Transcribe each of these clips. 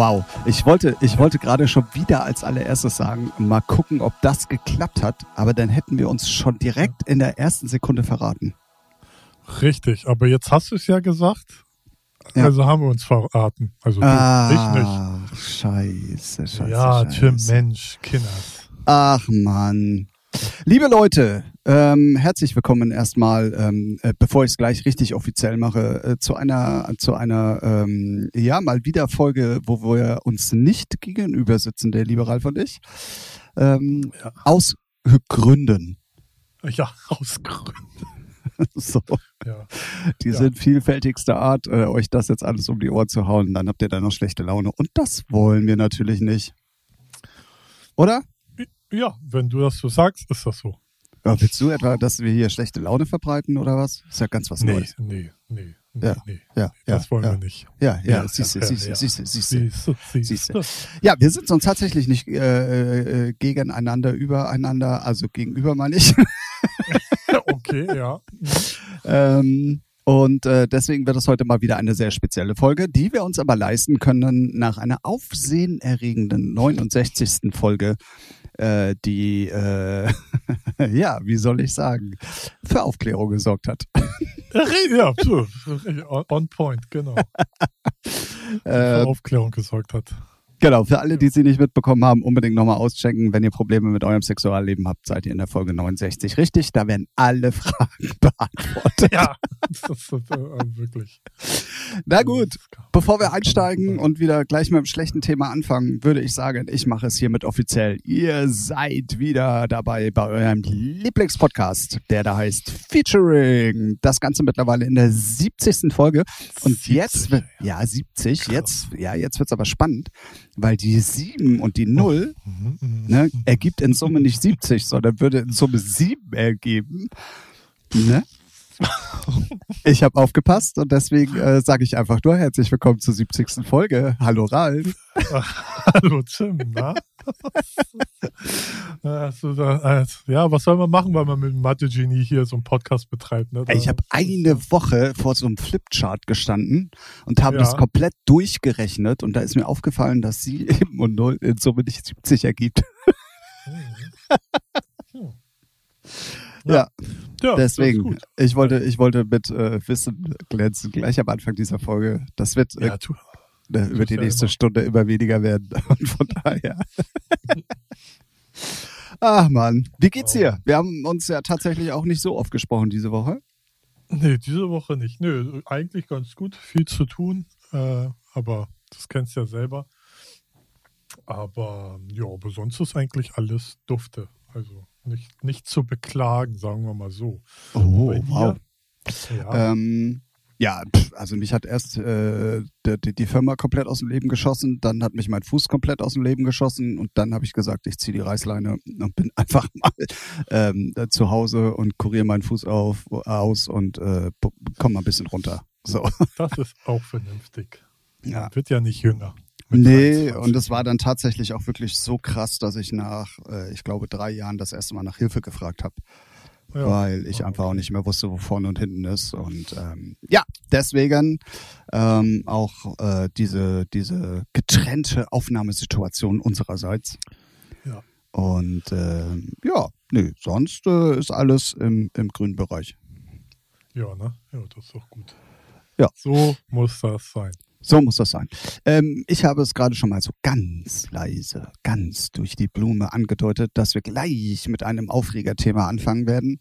Wow, ich wollte, ich wollte gerade schon wieder als allererstes sagen, mal gucken, ob das geklappt hat, aber dann hätten wir uns schon direkt in der ersten Sekunde verraten. Richtig, aber jetzt hast du es ja gesagt. Ja. Also haben wir uns verraten. Also ah, ich nicht. Scheiße, scheiße. Ja, scheiße. Tim, Mensch, Kinders. Ach Mann. Liebe Leute, ähm, herzlich willkommen erstmal, ähm, äh, bevor ich es gleich richtig offiziell mache, äh, zu einer, zu einer, ähm, ja, mal wieder Folge, wo wir uns nicht gegenüber sitzen, der liebe Ralf und ich. Ähm, ja. Aus Gründen. Ja, aus Gründen. so. Ja. Die ja. sind vielfältigster Art, äh, euch das jetzt alles um die Ohren zu hauen, dann habt ihr da noch schlechte Laune. Und das wollen wir natürlich nicht. Oder? Ja, wenn du das so sagst, ist das so. Ja, willst du etwa, dass wir hier schlechte Laune verbreiten oder was? Ist ja ganz was nee, Neues. Nee, nee, nee. Ja, nee. ja, das wollen ja. wir nicht. Ja, ja, siehst du, siehst du, siehst du, siehst du, siehst du. Ja, wir sind uns tatsächlich nicht äh, äh, gegeneinander, übereinander, also gegenüber meine ich. okay, ja. ähm, und äh, deswegen wird es heute mal wieder eine sehr spezielle Folge, die wir uns aber leisten können nach einer aufsehenerregenden 69. Folge äh, die, äh, ja, wie soll ich sagen, für Aufklärung gesorgt hat. ja, on point, genau. für äh, Aufklärung gesorgt hat. Genau, für alle, die sie nicht mitbekommen haben, unbedingt nochmal auschecken. Wenn ihr Probleme mit eurem Sexualleben habt, seid ihr in der Folge 69 richtig. Da werden alle Fragen beantwortet. Ja, das ist äh, wirklich. Na gut, bevor wir einsteigen und wieder gleich mit einem schlechten Thema anfangen, würde ich sagen, ich mache es hiermit offiziell. Ihr seid wieder dabei bei eurem Lieblingspodcast, der da heißt Featuring. Das Ganze mittlerweile in der 70. Folge. Und 70. jetzt, ja, 70, jetzt, ja, jetzt wird's aber spannend weil die 7 und die 0 mhm, mhm, ne, mhm. ergibt in Summe nicht 70, sondern würde in Summe 7 ergeben. Ne? Ich habe aufgepasst und deswegen äh, sage ich einfach nur herzlich willkommen zur 70. Folge. Hallo Ralf. Hallo Tim, na? also, ja, was soll man machen, weil man mit Mathe Genie hier so einen Podcast betreibt? Ne? ich habe eine Woche vor so einem Flipchart gestanden und habe ja. das komplett durchgerechnet und da ist mir aufgefallen, dass sie eben und 0 in Summe nicht 70 ergibt. Hm. Ja. ja. ja Deswegen, ich wollte, ich wollte mit äh, Wissen glänzen, gleich am Anfang dieser Folge. Das wird äh, ja, äh, über die nächste. Stunde immer weniger werden. Und von daher. Ach man, wie geht's dir? Wir haben uns ja tatsächlich auch nicht so oft gesprochen diese Woche. Nee, diese Woche nicht. Nö, eigentlich ganz gut. Viel zu tun. Äh, aber das kennst du ja selber. Aber ja, aber sonst ist eigentlich alles dufte. Also nicht, nicht zu beklagen, sagen wir mal so. Oh, wow. Ja. Ähm, ja, also mich hat erst äh, die, die, Firma komplett aus dem Leben geschossen, dann hat mich mein Fuß komplett aus dem Leben geschossen und dann habe ich gesagt, ich ziehe die Reißleine und bin einfach mal ähm, zu Hause und kuriere meinen Fuß auf, aus und äh, komme mal ein bisschen runter. So. Das ist auch vernünftig. Ja. Wird ja nicht jünger. Nee, und es war dann tatsächlich auch wirklich so krass, dass ich nach, äh, ich glaube, drei Jahren das erste Mal nach Hilfe gefragt habe. Ja. Weil ich einfach auch nicht mehr wusste, wo vorne und hinten ist. Und ähm, ja, deswegen ähm, auch äh, diese, diese getrennte Aufnahmesituation unsererseits. Ja. Und äh, ja, nee, sonst äh, ist alles im, im grünen Bereich. Ja, ne? Ja, das ist doch gut. Ja. So muss das sein. So muss das sein. Ähm, ich habe es gerade schon mal so ganz leise, ganz durch die Blume angedeutet, dass wir gleich mit einem Aufregerthema anfangen werden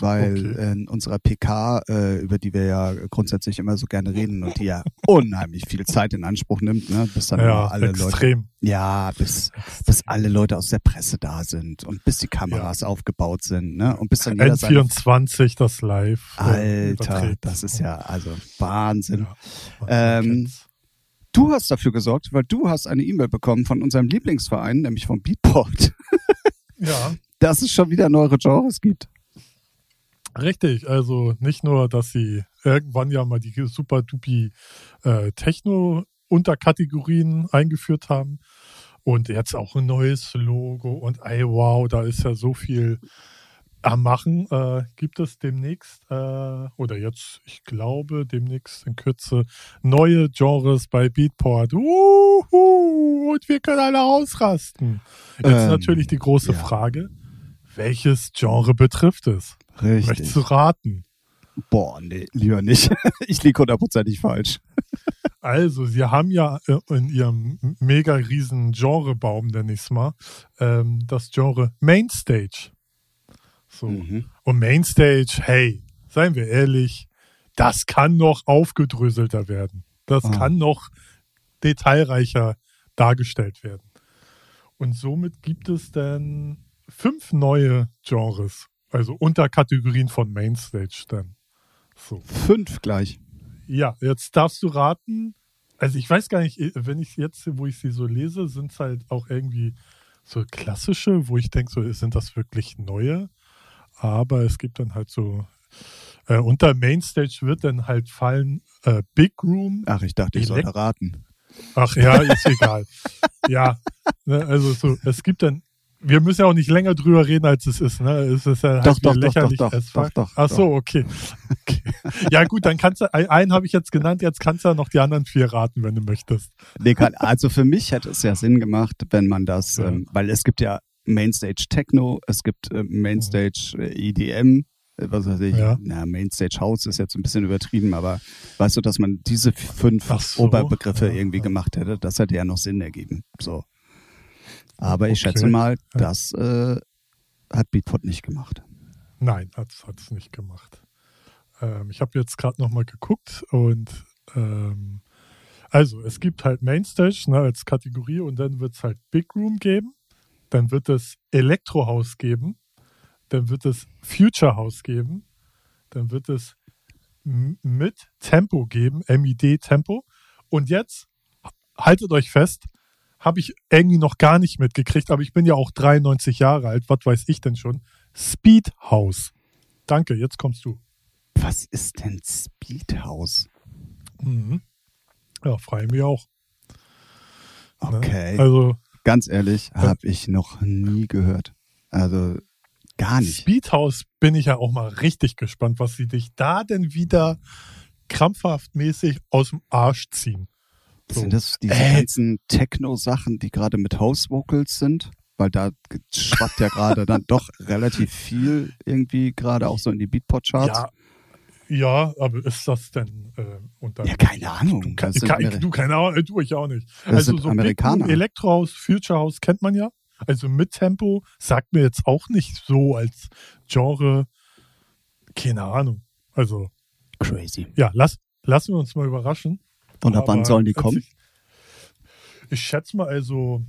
weil okay. in unserer PK, äh, über die wir ja grundsätzlich immer so gerne reden und die ja unheimlich viel Zeit in Anspruch nimmt, ne, bis dann ja, alle extrem. Leute, ja, bis bis alle Leute aus der Presse da sind und bis die Kameras ja. aufgebaut sind, ne, und bis dann jeder N24 das Live. Äh, Alter, das ist ja also Wahnsinn. Ja, ähm, du hast dafür gesorgt, weil du hast eine E-Mail bekommen von unserem Lieblingsverein, nämlich vom Beatport. ja. Dass es schon wieder neue Genres gibt. Richtig, also nicht nur, dass sie irgendwann ja mal die super dupi äh, Techno-Unterkategorien eingeführt haben und jetzt auch ein neues Logo und ey, wow, da ist ja so viel am Machen äh, gibt es demnächst, äh, oder jetzt, ich glaube, demnächst in Kürze neue Genres bei Beatport. Uhu, und wir können alle ausrasten. Jetzt Ähm, natürlich die große ja. Frage, welches Genre betrifft es? Möchtest Richtig. du raten? Boah, nee, lieber nicht. ich liege hundertprozentig falsch. Also, sie haben ja äh, in ihrem mega riesen Genrebaum, nenne ich es mal, ähm, das Genre Mainstage. So. Mhm. Und Mainstage, hey, seien wir ehrlich, das kann noch aufgedröselter werden. Das Ah. kann noch detailreicher dargestellt werden. Und somit gibt es dann fünf neue Genres, also Unterkategorien von Mainstage dann. So. Fünf gleich. Ja, jetzt darfst du raten. Also ich weiß gar nicht, wenn ich jetzt, wo ich sie so lese, sind es halt auch irgendwie so klassische, wo ich denke, so sind das wirklich neue. Aber es gibt dann halt so äh, unter Mainstage wird dann halt fallen äh, Big Room. Ach, ich dachte, ich sollte raten. Ach ja, ist egal. ja, ne, also so, es gibt dann. Wir müssen ja auch nicht länger drüber reden, als es ist. Ne? Es ist ja halt Doch, doch, doch, lächerlich doch, doch, doch, doch, Ach so, okay. okay. Ja gut, dann kannst du, ein- einen habe ich jetzt genannt, jetzt kannst du ja noch die anderen vier raten, wenn du möchtest. Nee, kann, also für mich hätte es ja Sinn gemacht, wenn man das, Ja. ähm, weil es gibt ja Mainstage Techno, es gibt äh, Mainstage äh, EDM, äh, was weiß ich, Ja. na, Mainstage House ist jetzt ein bisschen übertrieben, aber weißt du, dass man diese fünf so, Oberbegriffe ja, irgendwie gemacht hätte, das hätte ja noch Sinn ergeben. So. Aber ich Okay. schätze mal, das äh, hat Beatport nicht gemacht. Nein, hat es nicht gemacht. Ähm, ich habe jetzt gerade nochmal geguckt und ähm, also es gibt halt Mainstage ne, als Kategorie und dann wird es halt Big Room geben, dann wird es Electro House geben, dann wird es Future House geben, dann wird es mit Tempo geben, MID Tempo und jetzt haltet euch fest, habe ich irgendwie noch gar nicht mitgekriegt, aber ich bin ja auch 93 Jahre alt, was weiß ich denn schon? Speed House. Danke, jetzt kommst du. Was ist denn Speedhouse? Mhm. Ja, freue mich auch. ne? Okay. Also Ganz ehrlich, habe ich noch nie gehört. Also gar nicht. Speed House bin ich ja auch mal richtig gespannt, was sie dich da denn wieder krampfhaft mäßig aus dem Arsch ziehen. So. Sind das diese Äh. ganzen Techno-Sachen, die gerade mit House-Vocals sind? Weil da schwappt ja gerade dann doch relativ viel irgendwie gerade auch so in die Beatport-Charts. Ja, ja, aber ist das denn äh, unter Ja, keine Ahnung. Du, Das ke- sind du keine Ahnung, du ich auch nicht. Das also so Amerikaner. Elektrohaus, Future House kennt man ja. Also mit Tempo sagt mir jetzt auch nicht so als Genre. Keine Ahnung. Also Crazy. ja, lass, lassen wir uns mal überraschen. Und ab wann sollen die kommen? Ich, ich schätze mal, also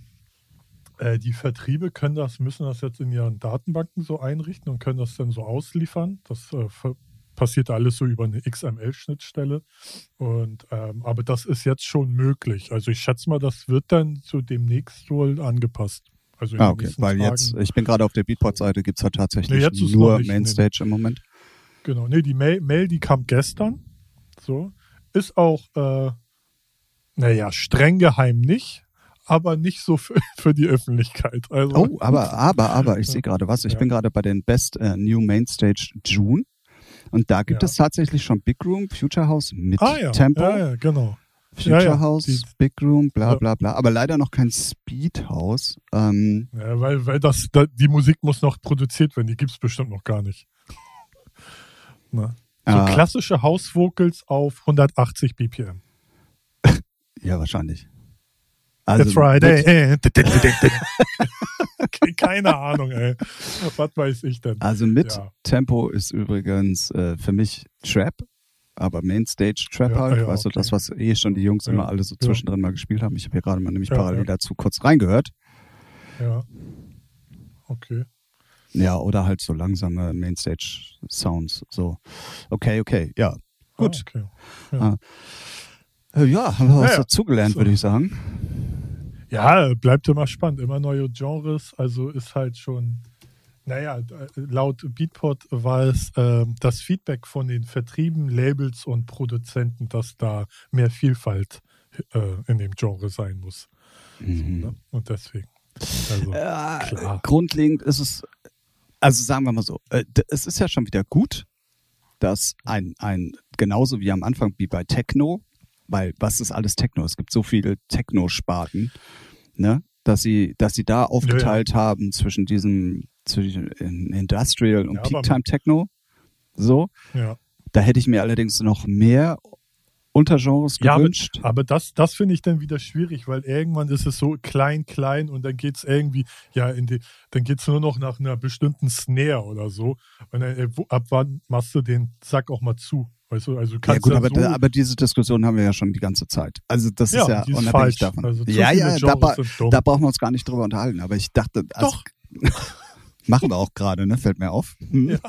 äh, die Vertriebe können das, müssen das jetzt in ihren Datenbanken so einrichten und können das dann so ausliefern. Das äh, passiert alles so über eine XML-Schnittstelle. Und ähm, aber das ist jetzt schon möglich. Also ich schätze mal, das wird dann zu demnächst wohl angepasst. Also Ah, okay. Weil Tagen. jetzt, ich bin gerade auf der Beatport-Seite, gibt's halt tatsächlich Nee, nur nicht, nee, Mainstage im Moment. Genau, nee, die Mail, Mail, die kam gestern. So. Ist auch, äh, naja, streng geheim nicht, aber nicht so für, für die Öffentlichkeit. Also, Oh, aber, aber, aber, ich sehe gerade was. Ich Ja. bin gerade bei den Best äh, New Mainstage June. Und da gibt Ja. es tatsächlich schon Big Room, Future House mit ah ja, Tempo. ja, ja, genau. Future Ja, ja, House, die- Big Room, bla bla bla. Aber leider noch kein Speed House. Ähm, Ja, weil, weil das, da, die Musik muss noch produziert werden, die gibt es bestimmt noch gar nicht. Na. So Ah. klassische House-Vocals auf 180 BPM. ja, wahrscheinlich. Also It's Friday. Mit, okay, keine Ahnung, ey. Was weiß ich denn? also mit Ja. Tempo ist übrigens äh, für mich Trap, aber Mainstage Trap Ja, halt. ja, weißt du, okay. das, was eh schon die Jungs immer alle so zwischendrin mal gespielt haben. Ich habe hier gerade mal nämlich parallel dazu kurz reingehört. Ja. Okay. Ja, oder halt so langsame Mainstage-Sounds. So. Okay, okay, ja. Gut. Ah, okay. Äh, Ja, haben wir was Ja, ja. dazugelernt, So. würde ich sagen. Ja, bleibt immer spannend. Immer neue Genres. Also ist halt schon, naja, laut Beatport war es äh, das Feedback von den Vertrieben, Labels und Produzenten, dass da mehr Vielfalt äh, in dem Genre sein muss. Mhm. Ne? Und deswegen. Also, Äh, klar. grundlegend ist es Also sagen wir mal so, äh, es ist ja schon wieder gut, dass ein, ein, genauso wie am Anfang wie bei Techno, weil was ist alles Techno? Es gibt so viele Techno-Sparten, ne? Dass sie, dass sie da aufgeteilt haben zwischen diesem, zwischen Industrial und Ja, Peak Time Techno. So. Ja. Da hätte ich mir allerdings noch mehr Untergenres Ja, aber, gewünscht. aber das, das finde ich dann wieder schwierig, weil irgendwann ist es so klein, klein und dann geht es irgendwie, ja, in die, dann geht es nur noch nach einer bestimmten Snare oder so. Und dann, äh, ab wann machst du den Sack auch mal zu? Weißt du, also ja gut, ja aber, so, da, aber diese Diskussion haben wir ja schon die ganze Zeit. Also das ist ja ist unabhängig falsch. davon. Also ja, ja, da, da brauchen wir uns gar nicht drüber unterhalten. Aber ich dachte, also, Doch. machen wir auch gerade, ne? Fällt mir auf. Hm. Ja.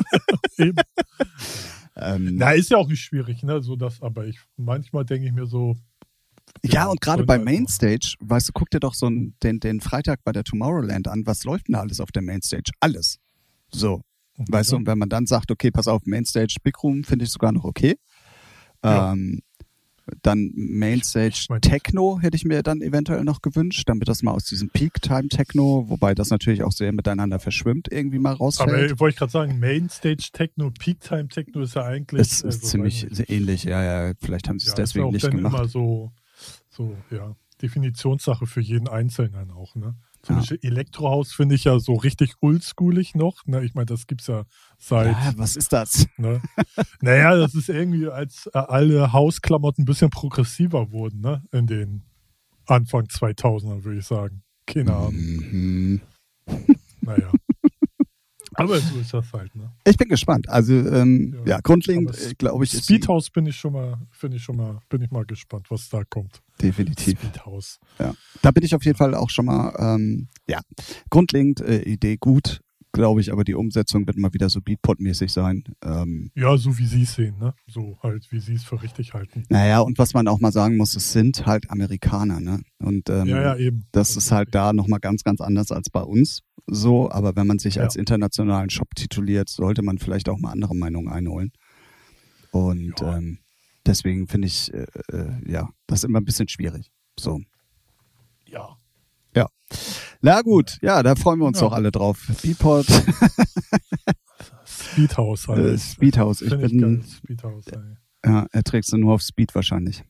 Eben. Ähm, Na, ist ja auch nicht schwierig, ne? So das, aber ich manchmal denke ich mir so, ja, und gerade bei halt Mainstage, weißt du, guck dir doch so einen, den, den Freitag bei der Tomorrowland an. Was läuft denn da alles auf der Mainstage? Alles. So. Weißt du, und wenn man dann sagt, okay, pass auf, Mainstage Big Room finde ich sogar noch okay. Ja. Ähm, dann Mainstage Techno hätte ich mir dann eventuell noch gewünscht, damit das mal aus diesem Peak Time Techno, wobei das natürlich auch sehr miteinander verschwimmt, irgendwie mal aber rausfällt. äh, wollte ich gerade sagen, Mainstage Techno, Peak Time Techno ist ja eigentlich Es ist also, ziemlich ähnlich, ja, ja. Vielleicht haben sie es ja, ist deswegen auch nicht dann gemacht. immer so, so, ja, Definitionssache für jeden Einzelnen auch, ne? Zum Ja. Beispiel Elektrohaus finde ich ja so richtig oldschoolig noch. Ne? Ich meine, das gibt's ja seit. Ja, was ist das? Ne? naja, das ist irgendwie, als äh, alle Hausklamotten ein bisschen progressiver wurden, ne? In den Anfang 2000er, würde ich sagen. Keine Ahnung. Mhm. Naja. Aber so ist das halt, ne? Ich bin gespannt. Also ähm, ja. Ja. grundlegend äh, glaube ich, Speedhouse bin ich schon mal, finde ich schon mal, bin ich mal gespannt, was da kommt. definitiv. Speedhouse. Ja. Da bin ich auf jeden Fall auch schon mal, ähm, ja, grundlegend äh, Idee gut, glaube ich, aber die Umsetzung wird mal wieder so Beatport-mäßig sein. Ähm, Ja, so wie sie es sehen, ne? So halt, wie sie es für richtig halten. naja, und was man auch mal sagen muss, es sind halt Amerikaner, ne? Und ähm, ja, ja, eben. das ist halt da nochmal ganz, ganz anders als bei uns. So, aber wenn man sich Ja. als internationalen Shop tituliert, sollte man vielleicht auch mal andere Meinungen einholen. Und Ja. ähm, deswegen finde ich, äh, äh, ja, das immer ein bisschen schwierig. So. Ja. Na gut, ja, da freuen wir uns Ja. doch alle drauf. Beatport, Speedhouse äh, halt. Speedhouse. Ich ich bin, Speedhouse, ey. ja, er trägt sie nur auf Speed wahrscheinlich.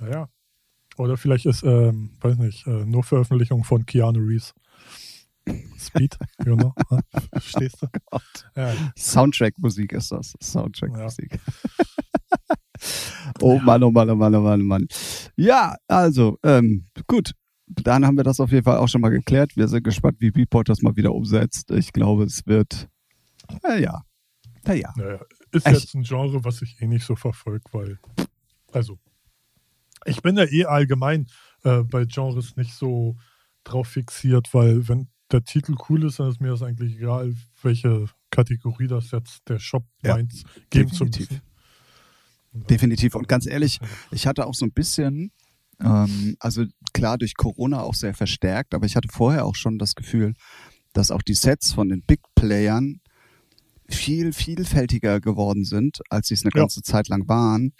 Naja. Oder vielleicht ist, ähm, weiß nicht, äh, nur Veröffentlichung von Keanu Reeves. Speed, you know? Ah, Verstehst du? Ja, Soundtrack-Musik ist das. Soundtrack-Musik. oh Mann, oh Mann, oh Mann, oh Mann, oh Mann. Ja, also, ähm, gut. Dann haben wir das auf jeden Fall auch schon mal geklärt. Wir sind gespannt, wie Beatport das mal wieder umsetzt. Ich glaube, es wird, na ja, na ja. naja. Ist Echt? jetzt ein Genre, was ich eh nicht so verfolge, weil, also, ich bin ja eh allgemein äh, bei Genres nicht so drauf fixiert, weil wenn der Titel cool ist, dann ist mir das eigentlich egal, welche Kategorie das jetzt der Shop Ja, meint, geben zu definitiv. müssen. Definitiv. Und ganz ehrlich, ich hatte auch so ein bisschen, ähm, also klar durch Corona auch sehr verstärkt, aber ich hatte vorher auch schon das Gefühl, dass auch die Sets von den Big Playern viel vielfältiger geworden sind, als sie es eine Ja. ganze Zeit lang waren.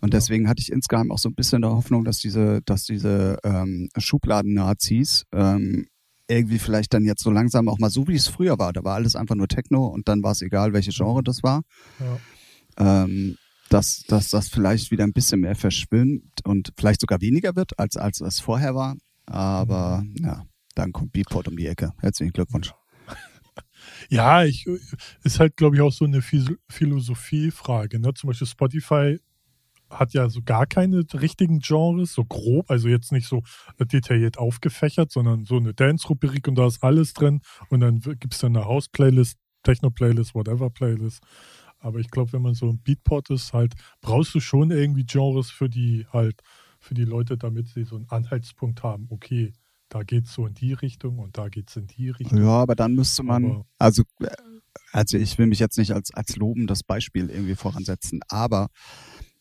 Und deswegen hatte ich insgeheim auch so ein bisschen der Hoffnung, dass diese, dass diese ähm, Schubladen-Nazis ähm, irgendwie vielleicht dann jetzt so langsam auch mal so, wie es früher war. Da war alles einfach nur Techno und dann war es egal, welche Genre das war Ja. ähm, dass, dass das vielleicht wieder ein bisschen mehr verschwimmt und vielleicht sogar weniger wird, als, als es vorher war. Aber ja, dann kommt Beatport um die Ecke. Herzlichen Glückwunsch. Ja, ich, ist halt, glaube ich, auch so eine Philosophiefrage. Ne? Zum Beispiel Spotify hat ja so gar keine richtigen Genres, so grob, also jetzt nicht so detailliert aufgefächert, sondern so eine Dance-Rubrik und da ist alles drin und dann gibt es dann eine House-Playlist, Techno-Playlist, Whatever-Playlist. Aber ich glaube, wenn man so ein Beatport ist, halt, brauchst du schon irgendwie Genres für die halt, für die Leute, damit sie so einen Anhaltspunkt haben, okay, da geht's so in die Richtung und da geht's in die Richtung. Ja, aber dann müsste man, Aber- also, äh, also ich will mich jetzt nicht als, als lobendes Beispiel irgendwie voransetzen, aber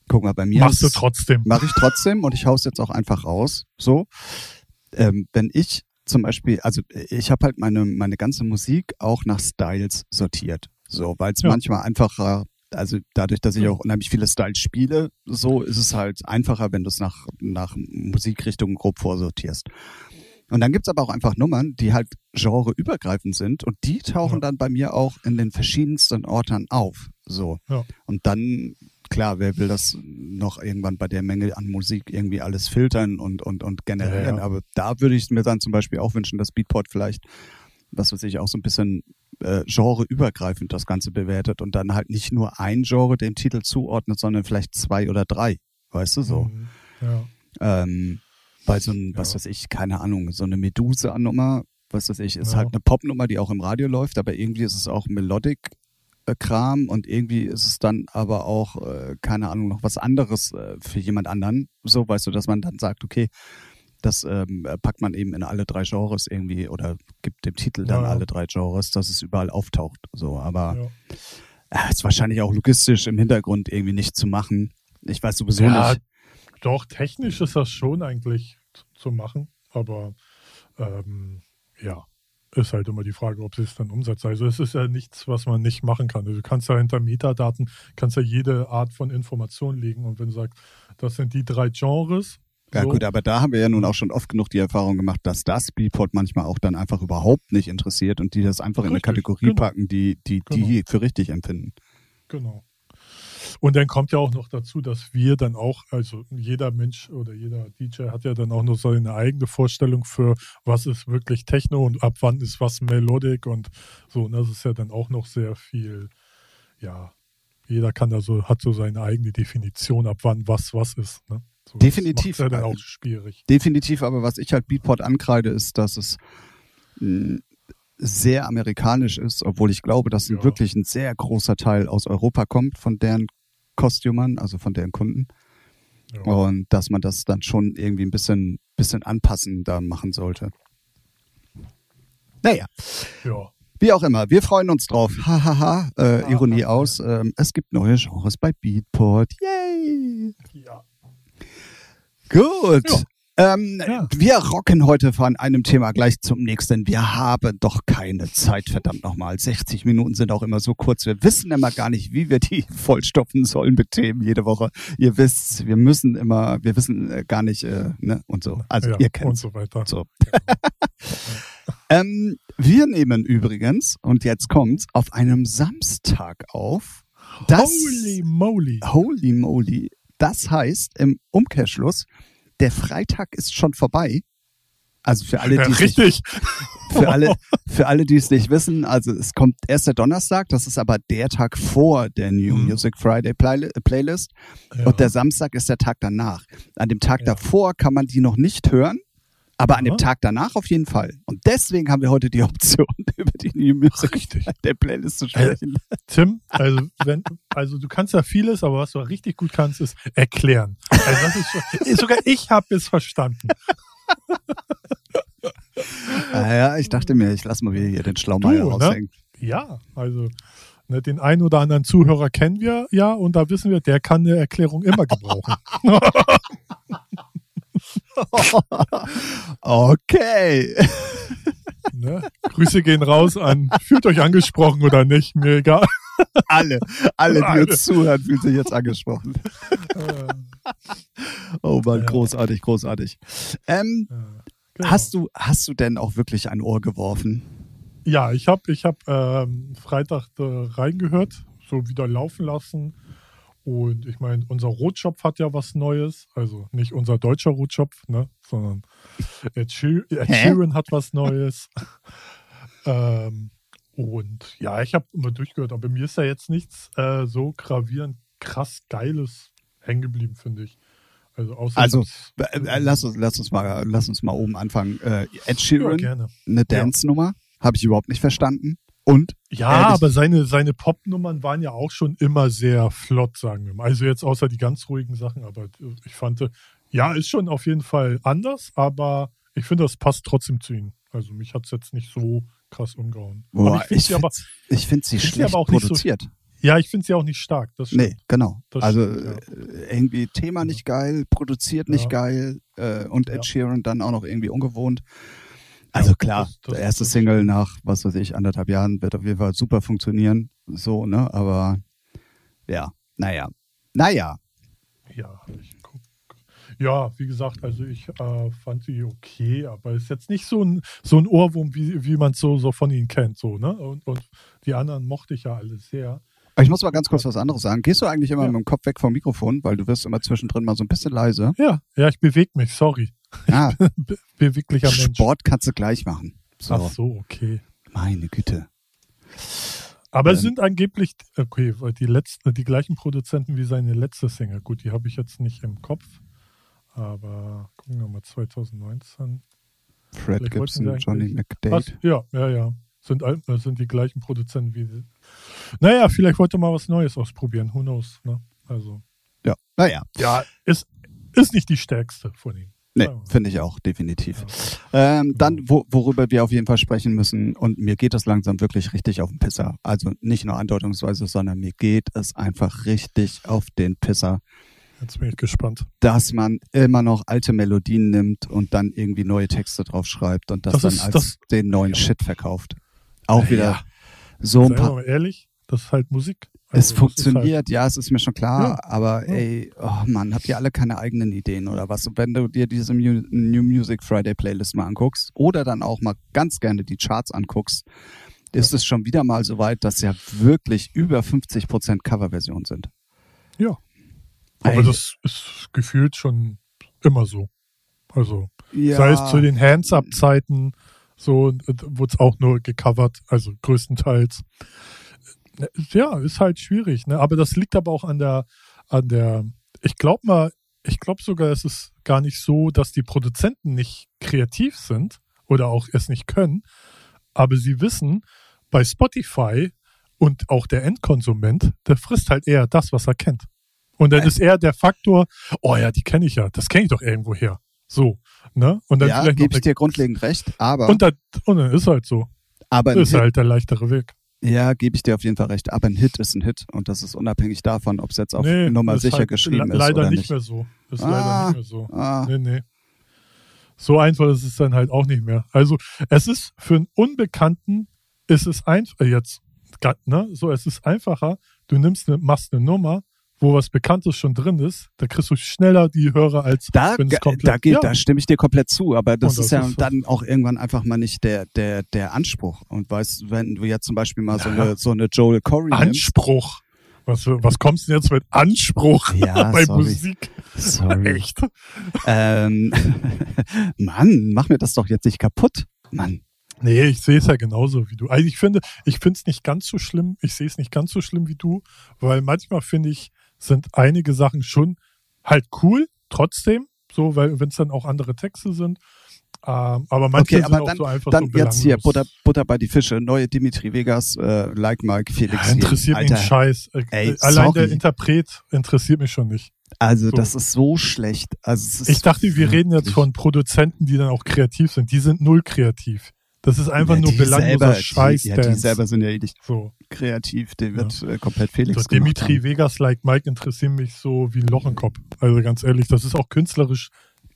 guck mal, bei mir Machst du trotzdem. Mache ich trotzdem und ich hau's jetzt auch einfach raus. So, ähm, wenn ich zum Beispiel, also ich habe halt meine meine ganze Musik auch nach Styles sortiert. So, weil es Ja. manchmal einfacher, also dadurch, dass ich auch unheimlich viele Styles spiele, so ist es halt einfacher, wenn du es nach nach Musikrichtungen grob vorsortierst. Und dann gibt's aber auch einfach Nummern, die halt genreübergreifend sind und die tauchen Ja. dann bei mir auch in den verschiedensten Orten auf. So. Ja. Und dann, klar, wer will das noch irgendwann bei der Menge an Musik irgendwie alles filtern und, und, und generieren. Ja. Aber da würde ich mir dann zum Beispiel auch wünschen, dass Beatport vielleicht, was weiß ich, auch so ein bisschen äh, genreübergreifend das Ganze bewertet und dann halt nicht nur ein Genre dem Titel zuordnet, sondern vielleicht zwei oder drei. Weißt du so? Mhm. Ja. Ähm, bei so ein, was Ja. weiß ich, keine Ahnung, so eine Medusa-Nummer, was weiß ich, ist Ja. halt eine Popnummer, die auch im Radio läuft, aber irgendwie ist es auch Melodic-Kram und irgendwie ist es dann aber auch, äh, keine Ahnung, noch was anderes äh, für jemand anderen. So, weißt du, dass man dann sagt, okay, das ähm, äh, packt man eben in alle drei Genres irgendwie oder gibt dem Titel dann Ja. alle drei Genres, dass es überall auftaucht. So, aber Ja. äh, ist wahrscheinlich auch logistisch im Hintergrund irgendwie nicht zu machen. Ich weiß sowieso Ja, nicht. Doch, technisch ist das schon eigentlich zu machen, aber ähm, ja, ist halt immer die Frage, ob sie es dann umsetzt. Also es ist ja nichts, was man nicht machen kann. Also du kannst ja hinter Metadaten, kannst ja jede Art von Information legen und wenn du sagst, das sind die drei Genres, Ja so, gut, aber da haben wir ja nun auch schon oft genug die Erfahrung gemacht, dass das Beatport manchmal auch dann einfach überhaupt nicht interessiert und die das einfach in eine Richtig, Kategorie genau. packen, die die die für richtig empfinden. Genau. Und dann kommt ja auch noch dazu, dass wir dann auch, also jeder Mensch oder jeder DJ hat ja dann auch noch seine eigene Vorstellung für, was ist wirklich Techno und ab wann ist was Melodic und so. Und das ist ja dann auch noch sehr viel, ja, jeder kann da so, hat so seine eigene Definition, ab wann was was ist. Ne? So, Definitiv. Das ja auch schwierig. Definitiv, aber was ich halt Beatport ankreide, ist, dass es mh, sehr amerikanisch ist, obwohl ich glaube, dass Ja. wirklich ein sehr großer Teil aus Europa kommt von deren Kostümern, also von deren Kunden. Ja. Und dass man das dann schon irgendwie ein bisschen, bisschen anpassen da machen sollte. Naja, ja. wie auch immer, wir freuen uns drauf. Hahaha, äh, Ah, Ironie ah, aus. Ähm, es gibt neue Genres bei Beatport. Yay! ja. Gut. Ja. Ähm, Ja. Wir rocken heute von einem Thema gleich zum nächsten. Wir haben doch keine Zeit, verdammt nochmal. 60 Minuten sind auch immer so kurz. Wir wissen immer gar nicht, wie wir die vollstopfen sollen mit Themen jede Woche. Ihr wisst, wir müssen immer, wir wissen äh, gar nicht, äh, ne, und so. Also ja, ihr und kennt so weiter. so. ähm, wir nehmen übrigens, und jetzt kommt's, auf einem Samstag auf. Das, Holy moly. Holy moly. Das heißt im Umkehrschluss, der Freitag ist schon vorbei. Also für alle, Ja, die es nicht, richtig. für alle, für alle, die es nicht wissen, also es kommt erst der Donnerstag, das ist aber der Tag vor der New Mhm. Music Friday Play Playlist. Ja. Und der Samstag ist der Tag danach. An dem Tag Ja. davor kann man die noch nicht hören, aber an dem Aha. Tag danach auf jeden Fall. Und deswegen haben wir heute die Option, über die New Music Richtig. Friday Playlist zu Äh, sprechen. Tim, also wenn, also du kannst ja vieles, aber was du richtig gut kannst, ist erklären. Also das ist schon, sogar ich habe es verstanden. Ah ja, ich dachte mir, ich lasse mal wieder hier den Schlaumeier Du, ne? raushängen. Ja, also ne, den einen oder anderen Zuhörer kennen wir ja und da wissen wir, der kann eine Erklärung immer gebrauchen. okay. ne? Grüße gehen raus an, fühlt euch angesprochen oder nicht, mir egal. Alle, alle, die Alle. uns zuhören, fühlen sich jetzt angesprochen. Äh, Oh Mann, großartig, großartig. Ähm, äh, genau. hast du, hast du denn auch wirklich ein Ohr geworfen? Ja, ich habe ich hab, ähm, Freitag äh, reingehört, so wieder laufen lassen. Und ich meine, unser Rotschopf hat ja was Neues. Also nicht unser deutscher Rotschopf, ne, sondern Ed, Sheer Ed? Sheeran hat was Neues. ähm, und ja, ich habe immer durchgehört, aber mir ist da jetzt nichts äh, so gravierend krass Geiles hängen geblieben, finde ich. Also, außer Also, Äh, äh, lass, uns, lass, uns mal, lass uns mal oben anfangen. Äh, Ed ja, Sheeran, gerne. eine Dance-Nummer, habe ich überhaupt nicht verstanden. Und Ja, aber seine, seine Pop-Nummern waren ja auch schon immer sehr flott, sagen wir mal. Also jetzt außer die ganz ruhigen Sachen, aber ich fand, ja, ist schon auf jeden Fall anders, aber ich finde, das passt trotzdem zu ihm. Also mich hat es jetzt nicht so krass umgehauen. boah, aber ich finde sie aber, finde ich find sie find schlecht aber auch nicht so- produziert. ja, ich finde sie auch nicht stark. Das stimmt. Nee, genau. Das also stimmt, ja. äh, irgendwie Thema nicht geil, produziert nicht Ja. geil äh, und Ed Ja. Sheeran dann auch noch irgendwie ungewohnt. Also klar, das- das- der erste Single nach, was weiß ich, anderthalb Jahren wird auf jeden Fall super funktionieren. So, ne? Aber ja, naja. Naja. Ja, ich guck. Ja, wie gesagt, also ich äh, fand sie okay, aber ist jetzt nicht so ein, so ein Ohrwurm, wie, wie man es so, so von ihnen kennt. So, ne? und, und die anderen mochte ich ja alle sehr. Ich muss mal ganz kurz was anderes sagen. Gehst du eigentlich immer ja. mit dem Kopf weg vom Mikrofon, weil du wirst immer zwischendrin mal so ein bisschen leise? Ja, ja, ich bewege mich, sorry. Ah, Be beweglicher Mensch. Sport kannst du gleich machen. So. Ach so, okay. Meine Güte. Aber ähm, es sind angeblich, okay, die letzten, die gleichen Produzenten wie seine letzte Single. Gut, die habe ich jetzt nicht im Kopf. Aber gucken wir mal 2019. Fred Vielleicht Gibson, Johnny McDade. ja, ja, ja. Sind, sind die gleichen Produzenten wie. Naja, vielleicht wollte mal was Neues ausprobieren. Who knows? Ne? Also. Ja, naja. Ja, ist, ist nicht die stärkste von ihnen. Nee, finde ich auch, definitiv. Ja. Ähm, dann, wo, worüber wir auf jeden Fall sprechen müssen, und mir geht das langsam wirklich richtig auf den Pisser. Also nicht nur andeutungsweise, sondern mir geht es einfach richtig auf den Pisser. Jetzt bin ich gespannt. Dass man immer noch alte Melodien nimmt und dann irgendwie neue Texte drauf schreibt und das, das dann ist, als das, den neuen ja. Shit verkauft. Auch ja, wieder so ein paar. Mal ehrlich, das ist halt Musik. Also, es funktioniert, halt, ja, es ist mir schon klar, ja, aber ja. ey, oh Mann, habt ihr alle keine eigenen Ideen oder was? Und wenn du dir diese New Music Friday Playlist mal anguckst oder dann auch mal ganz gerne die Charts anguckst, ist ja. es schon wieder mal so weit, dass ja wirklich über 50 Prozent Coverversion sind. Ja. Aber ey. das ist gefühlt schon immer so. Also, sei es zu den Hands-Up-Zeiten, so wurde es auch nur gecovert, also größtenteils ja, ist halt schwierig, ne? Aber das liegt aber auch an der, an der, ich glaube mal, ich glaube sogar, es ist gar nicht so, dass die Produzenten nicht kreativ sind oder auch es nicht können, aber sie wissen, bei Spotify und auch der Endkonsument, der frisst halt eher das, was er kennt. Und dann ist eher der Faktor, oh ja, die kenne ich ja, das kenne ich doch irgendwo her. So, ne? Und dann ja, gebe ich dir grundlegend recht, aber. Und, dann, und dann ist halt so. Aber ist halt der leichtere Weg. Ja, gebe ich dir auf jeden Fall recht. Aber ein Hit ist ein Hit und das ist unabhängig davon, ob es jetzt auf nee, Nummer sicher halt geschrieben ist leider oder nicht. nicht mehr so. Ist ah, leider nicht mehr so. Ah. Nee, nee. So einfach ist es dann halt auch nicht mehr. Also es ist für einen Unbekannten ist es einfach jetzt, ne? So, es ist einfacher. Du nimmst eine, machst eine Nummer, wo was Bekanntes schon drin ist, da kriegst du schneller die Hörer als da, wenn es komplett, da geht, ja. da stimme ich dir komplett zu, aber das, das ist ja ist dann auch irgendwann einfach mal nicht der der der Anspruch und weißt, wenn du jetzt zum Beispiel mal ja. so eine so eine Joel Corey Anspruch. Was, was kommst du denn jetzt mit Anspruch ja, bei sorry. Musik? Sorry. Echt? Ähm, Mann, mach mir das doch jetzt nicht kaputt. Mann. Nee, ich sehe es ja genauso wie du. Also ich finde, ich finde es nicht ganz so schlimm. Ich sehe es nicht ganz so schlimm wie du, weil manchmal finde ich, sind einige Sachen schon halt cool, trotzdem, so, weil wenn es dann auch andere Texte sind. Ähm, aber manche okay, aber sind dann, auch so einfach dann so jetzt hier Butter, Butter bei die Fische, neue Dimitri Vegas, äh, Like Mike, Felix. Ja, interessiert mich Scheiß. Äh, Ey, Allein sorry. der Interpret interessiert mich schon nicht. Also so. das ist so schlecht. Also ich dachte, wir reden jetzt von Produzenten, die dann auch kreativ sind. Die sind null kreativ. Das ist einfach ja, nur belangloser Scheiß. Die, ja, die selber sind ja eh nicht so. kreativ. Der wird ja. äh, komplett Felix so, Dimitri. Vegas, like Mike, interessieren mich so wie ein Loch im Kopf. Also ganz ehrlich, das ist auch künstlerisch,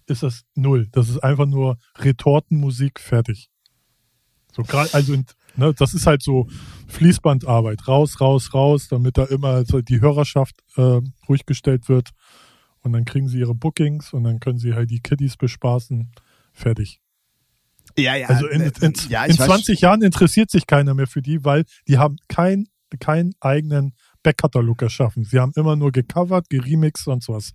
ist das null. Das ist einfach nur Retortenmusik, fertig. So gerade, also ne, das ist halt so Fließbandarbeit. Raus, raus, raus, damit da immer die Hörerschaft äh, ruhig gestellt wird. Und dann kriegen sie ihre Bookings und dann können sie halt die Kiddies bespaßen. Fertig. Ja, ja. Also in, in, ja, in 20 weiß. Jahren interessiert sich keiner mehr für die, weil die haben keinen keinen eigenen Backkatalog erschaffen. Sie haben immer nur gecovert, geremixed und sowas.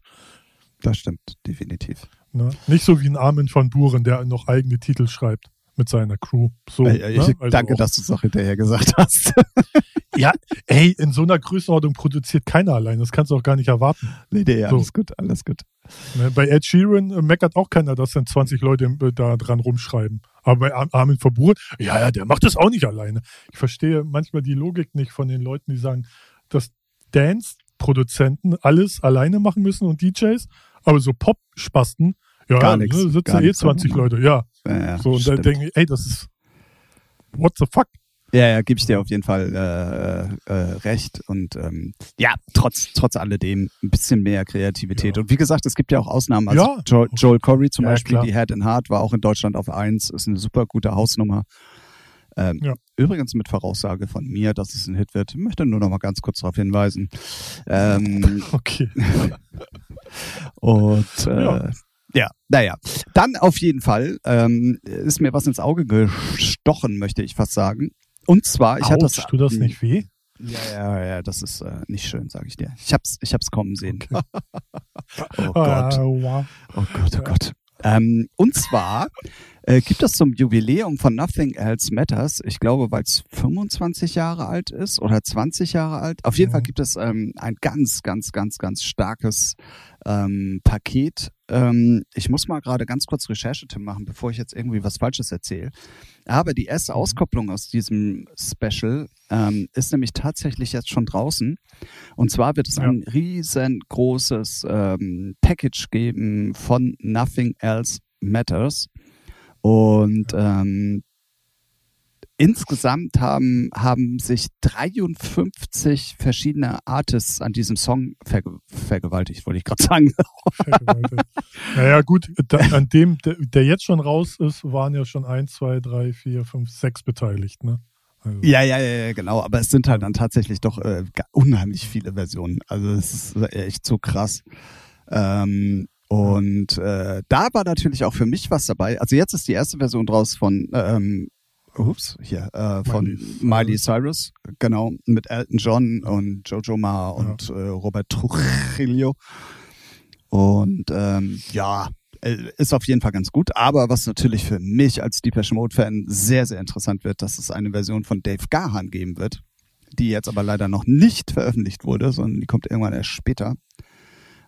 Das stimmt, definitiv. Ne? Nicht so wie ein Armin von Buren, der noch eigene Titel schreibt mit seiner Crew. So, äh, ich, ne? also danke, auch. dass du es auch hinterher gesagt hast. ja, ey, in so einer Größenordnung produziert keiner allein. Das kannst du auch gar nicht erwarten. Nee, nee, so. alles gut, alles gut. Ne, bei Ed Sheeran äh, meckert auch keiner, dass dann 20 Leute äh, da dran rumschreiben. Aber bei Armin Verbur, ja, ja, der macht das auch nicht alleine. Ich verstehe manchmal die Logik nicht von den Leuten, die sagen, dass Dance-Produzenten alles alleine machen müssen und DJs, aber so Pop-Spasten, ja, gar nichts, ne, sitzen eh 20 Leute, ja. Ja so, und dann denke ich, ey, das ist, what the fuck? Ja, ja, gebe ich dir auf jeden Fall äh, äh, recht. Und ähm, ja, trotz, trotz alledem ein bisschen mehr Kreativität. Ja. Und wie gesagt, es gibt ja auch Ausnahmen. Also ja. Joel, Joel Corey zum ja, Beispiel, klar. die Head and Heart, war auch in Deutschland auf 1, ist eine super gute Hausnummer. Ähm, Ja. Übrigens mit Voraussage von mir, dass es ein Hit wird. Ich möchte nur noch mal ganz kurz darauf hinweisen. Ähm, Okay. und äh, Ja. Ja. naja. Dann auf jeden Fall ähm, ist mir was ins Auge gestochen, möchte ich fast sagen. Und zwar, ich hatte das. Tut das nicht weh? Ja, ja, ja, das ist äh, nicht schön, sage ich dir. Ich hab's, ich hab's kommen sehen. oh Ah, Gott. wow. Oh Gott, oh Gott. Ähm, und zwar äh, gibt es zum Jubiläum von Nothing Else Matters, ich glaube, weil es 25 Jahre alt ist oder 20 Jahre alt. Auf jeden Mhm. Fall gibt es ähm, ein ganz, ganz, ganz, ganz starkes ähm, Paket. Ähm, ich muss mal gerade ganz kurz Recherche Tim, machen, bevor ich jetzt irgendwie was Falsches erzähle. Aber die erste Mhm. Auskopplung aus diesem Special ähm, ist nämlich tatsächlich jetzt schon draußen. Und zwar wird es Ja. ein riesengroßes ähm, Package geben von Nothing Else Matters. Und ähm, insgesamt haben, haben sich 53 verschiedene Artists an diesem Song verge vergewaltigt, wollte ich gerade sagen. Vergewaltigt. naja, gut, da, an dem, der, der jetzt schon raus ist, waren ja schon eins, zwei, drei, vier, fünf, sechs beteiligt, ne? Also, Ja, ja, ja, genau. Aber es sind halt dann tatsächlich doch äh, unheimlich viele Versionen. Also es ist echt so krass. Ähm, und äh, da war natürlich auch für mich was dabei. Also jetzt ist die erste Version draus von ähm, ups, hier, äh, von Miley Cyrus. Genau, mit Elton John und Jojo Ma und äh, Robert Trujillo. Und ähm, ja, äh, ist auf jeden Fall ganz gut. Aber was natürlich für mich als Deepesh Mode-Fan sehr, sehr interessant wird, dass es eine Version von Dave Gahan geben wird, die jetzt aber leider noch nicht veröffentlicht wurde, sondern die kommt irgendwann erst später.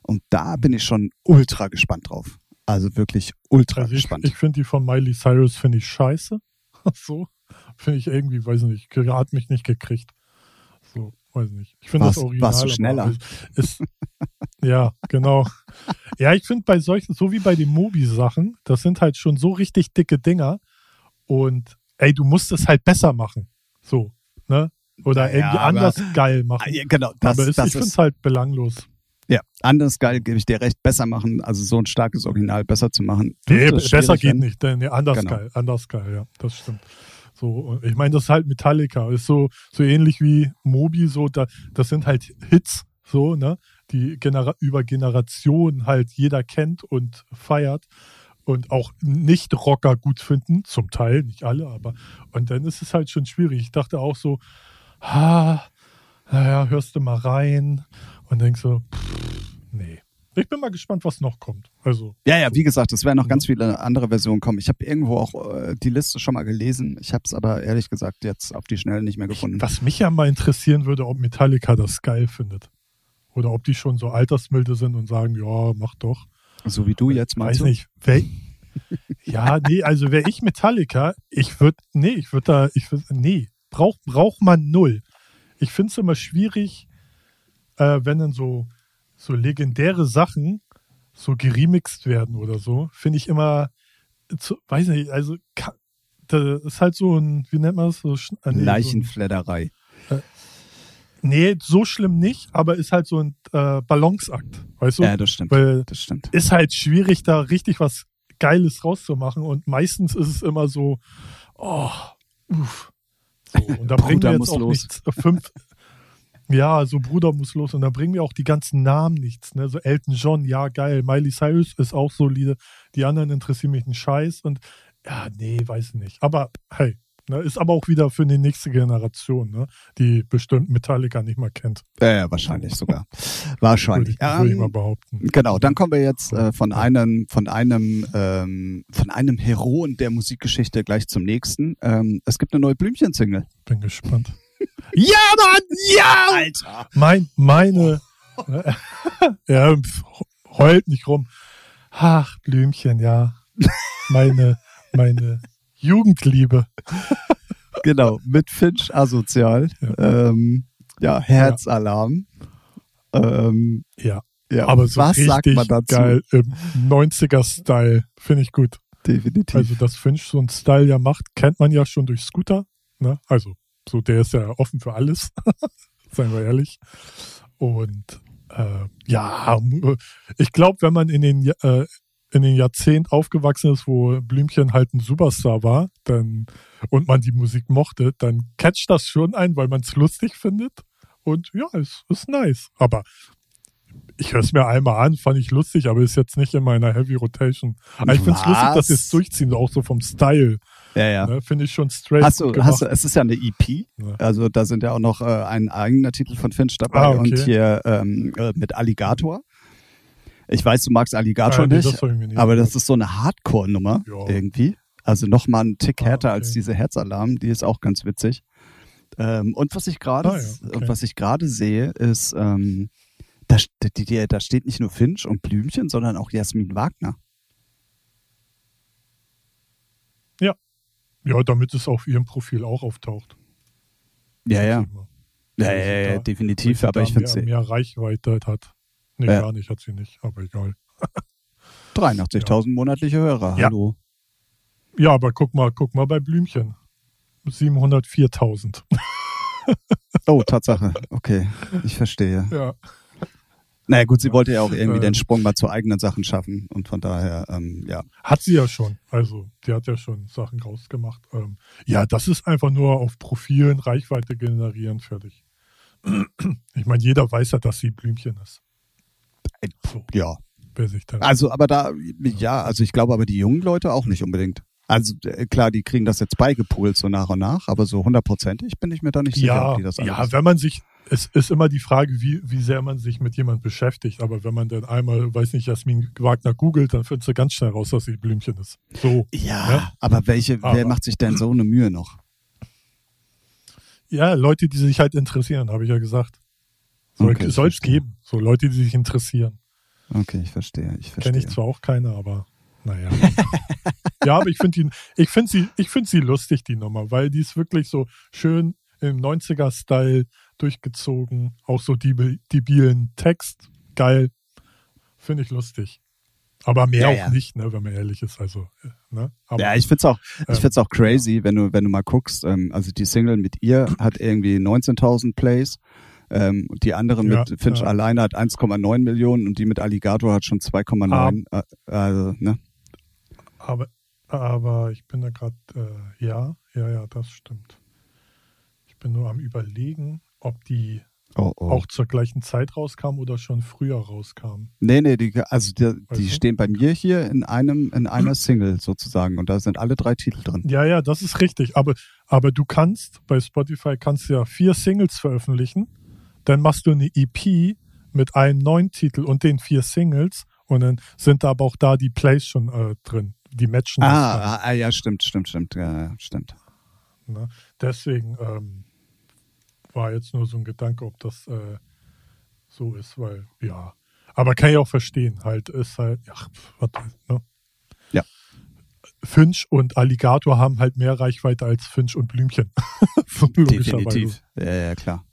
Und da bin ich schon ultra gespannt drauf. Also wirklich ultra Also ich, gespannt. ich finde die von Miley Cyrus finde ich scheiße. so. Finde ich irgendwie, weiß nicht, hat mich nicht gekriegt. So, weiß nicht. Ich finde das Original. warst du schneller? Ist, ja, genau. Ja, ich finde bei solchen, so wie bei den Mobi-Sachen, das sind halt schon so richtig dicke Dinger. Und ey, du musst es halt besser machen. So, ne? Oder Ja, irgendwie anders geil machen. genau, das, aber es, das ich finde ist es halt belanglos. Ja anders geil, gebe ich dir recht, besser machen, also so ein starkes Original besser zu machen. Nee, besser geht werden. nicht. denn- Nee, anders Genau. geil, anders geil, ja, das stimmt. So, ich meine, das ist halt Metallica, ist so, so ähnlich wie Moby, so, da, das sind halt Hits, so, ne, die Genera über Generationen halt jeder kennt und feiert und auch Nicht-Rocker gut finden, zum Teil, nicht alle, aber, und dann ist es halt schon schwierig. Ich dachte auch so, ha, naja, hörst du mal rein und denkst so, pff, nee. Ich bin mal gespannt, was noch kommt. Also, Ja, ja, wie gesagt, es werden noch ganz viele andere Versionen kommen. Ich habe irgendwo auch äh, die Liste schon mal gelesen. Ich habe es aber ehrlich gesagt jetzt auf die Schnelle nicht mehr gefunden. Was mich ja mal interessieren würde, ob Metallica das geil findet. Oder ob die schon so altersmilde sind und sagen, ja, mach doch. So wie du jetzt mal. Weiß nicht. Wer, ja, nee, also wäre ich Metallica, ich würde, nee, ich würde da, ich würd, nee, braucht braucht man null. Ich finde es immer schwierig, äh, wenn dann so, so legendäre Sachen so geremixed werden oder so. Finde ich immer, zu, weiß nicht, also das ist halt so ein, wie nennt man das? So, äh, nee, so ein- Leichenfledderei. Nee, so schlimm nicht, aber ist halt so ein äh, Balanceakt, weißt du? Ja, das stimmt. Weil Das stimmt. ist halt schwierig, da richtig was Geiles rauszumachen und meistens ist es immer so, oh, uff. So, und da bringen wir jetzt auch los. nichts. Fünf, ja, so Bruder muss los und da bringen wir auch die ganzen Namen nichts. Ne? So Elton John, ja, geil. Miley Cyrus ist auch solide. Die anderen interessieren mich einen Scheiß und ja, nee, weiß nicht. Aber hey, ne, ist aber auch wieder für die nächste Generation, ne? die bestimmt Metallica nicht mal kennt. Ja, ja, wahrscheinlich sogar. Würde Wahrscheinlich. ich, würde ich mal Ähm, behaupten. Genau, dann kommen wir jetzt äh, von einem, von einem, ähm, von einem Heroen der Musikgeschichte gleich zum nächsten. Ähm, es gibt eine neue Blümchen-Single. Bin gespannt. Ja, Mann! Ja! Alter! Mein, meine, ja, pf, heult nicht rum. Ach, Blümchen, ja. Meine, meine Jugendliebe. Genau, mit Finch asozial. Ja. Ähm, ja, Herzalarm. Ähm, Ja, ja, aber so was sagt richtig man dazu? geil im 90er-Style. Finde ich gut. Definitiv. Also, dass Finch so einen Style ja macht, kennt man ja schon durch Scooter. Ne? Also, so der ist ja offen für alles. Seien wir ehrlich. Und äh, ja, ich glaube, wenn man in den äh, in den Jahrzehnt aufgewachsen ist, wo Blümchen halt ein Superstar war, dann und man die Musik mochte, dann catcht das schon ein, weil man es lustig findet. Und ja, es ist nice. Aber ich höre es mir einmal an, fand ich lustig, aber ist jetzt nicht in meiner Heavy Rotation. Aber ich finde es lustig, dass sie es durchziehen, auch so vom Style. Ja, ja. Ne, finde ich schon straight. Hast du, hast du, es ist ja eine EP. Ja. Also da sind ja auch noch äh, ein eigener Titel von Finch dabei Ah, okay. und hier ähm, äh, mit Alligator. Ich weiß, du magst Alligator Ah, nee, nicht, das mir nicht aber das ist so eine Hardcore-Nummer Ja. irgendwie. Also nochmal einen Tick Ah, härter okay. als diese Herzalarm, die ist auch ganz witzig. Ähm, und was ich gerade Ah, ja, okay. und was ich gerade sehe, ist, ähm, da, die, die, da steht nicht nur Finch und Blümchen, sondern auch Jasmin Wagner. Ja, damit es auf ihrem Profil auch auftaucht. Ja, ja. Ja, ja, ja, definitiv. Aber ich finde mehr, mehr Reichweite hat. Nee, Ja. gar nicht, hat sie nicht, aber egal. 83.000 monatliche Hörer. Ja. Hallo. Ja, aber guck mal, guck mal bei Blümchen. 704.000. Oh, Tatsache. Okay, ich verstehe. Ja. Naja gut, sie wollte ja auch irgendwie Äh. den Sprung mal zu eigenen Sachen schaffen und von daher, ähm, ja. Hat sie ja schon. Also, die hat ja schon Sachen rausgemacht. Ähm, ja, das ist einfach nur auf Profilen Reichweite generieren, fertig. Ich meine, jeder weiß ja, dass sie Blümchen ist. So, Ja. wer. Also, aber da, ja, also ich glaube aber die jungen Leute auch nicht unbedingt. Also klar, die kriegen das jetzt beigepoolt so nach und nach, aber so hundertprozentig bin ich mir da nicht sicher, ja, ob die das ja, alles. wenn man sich, es ist immer die Frage, wie, wie sehr man sich mit jemand beschäftigt. Aber wenn man dann einmal, weiß nicht, Jasmin Wagner googelt, dann findest du ganz schnell raus, dass sie Blümchen ist. So. Ja, Ja. aber welche, wer Aber- macht sich denn so eine Mühe noch? Ja, Leute, die sich halt interessieren, habe ich ja gesagt. Soll es geben. So Leute, die sich interessieren. Okay, ich verstehe, ich verstehe. Kenne ich zwar auch keine, aber naja. ja, aber ich finde finde sie, ich finde sie lustig, die Nummer, weil die ist wirklich so schön im 90er-Style durchgezogen, auch so die debilen Text, geil. Finde ich lustig. Aber mehr Ja, auch ja. nicht, ne, wenn man ehrlich ist. Also, äh, ne? Aber, ja, ich find's auch, ich ähm, find's auch crazy, wenn du, wenn du mal guckst, ähm, also die Single mit ihr hat irgendwie 19.000 Plays, ähm, die andere Ja, mit Finch ja. alleine hat 1,9 Millionen und die mit Alligator hat schon 2,9, äh, also, ne? aber, aber ich bin da gerade, äh, ja, ja, ja, das stimmt. Ich bin nur am überlegen, ob die Oh, oh. auch zur gleichen Zeit rauskam oder schon früher rauskam. Nee, nee, die, also die, die stehen bei mir hier in einem, in einer Single sozusagen und da sind alle drei Titel drin. Ja, ja, das ist richtig. Aber, aber du kannst bei Spotify kannst du ja vier Singles veröffentlichen. Dann machst du eine EP mit einem neuen Titel und den vier Singles und dann sind da aber auch da die Plays schon äh, drin. Die matchen Ah, ah, ah, ja, stimmt, stimmt, stimmt, ja, stimmt. dann, ne? Deswegen ähm, war jetzt nur so ein Gedanke, ob das äh, so ist, weil ja. Aber kann ich auch verstehen. Halt ist halt, ja, was, ne? Ja. Finch und Alligator haben halt mehr Reichweite als Finch und Blümchen. So. Definitiv. Ja, ja, klar.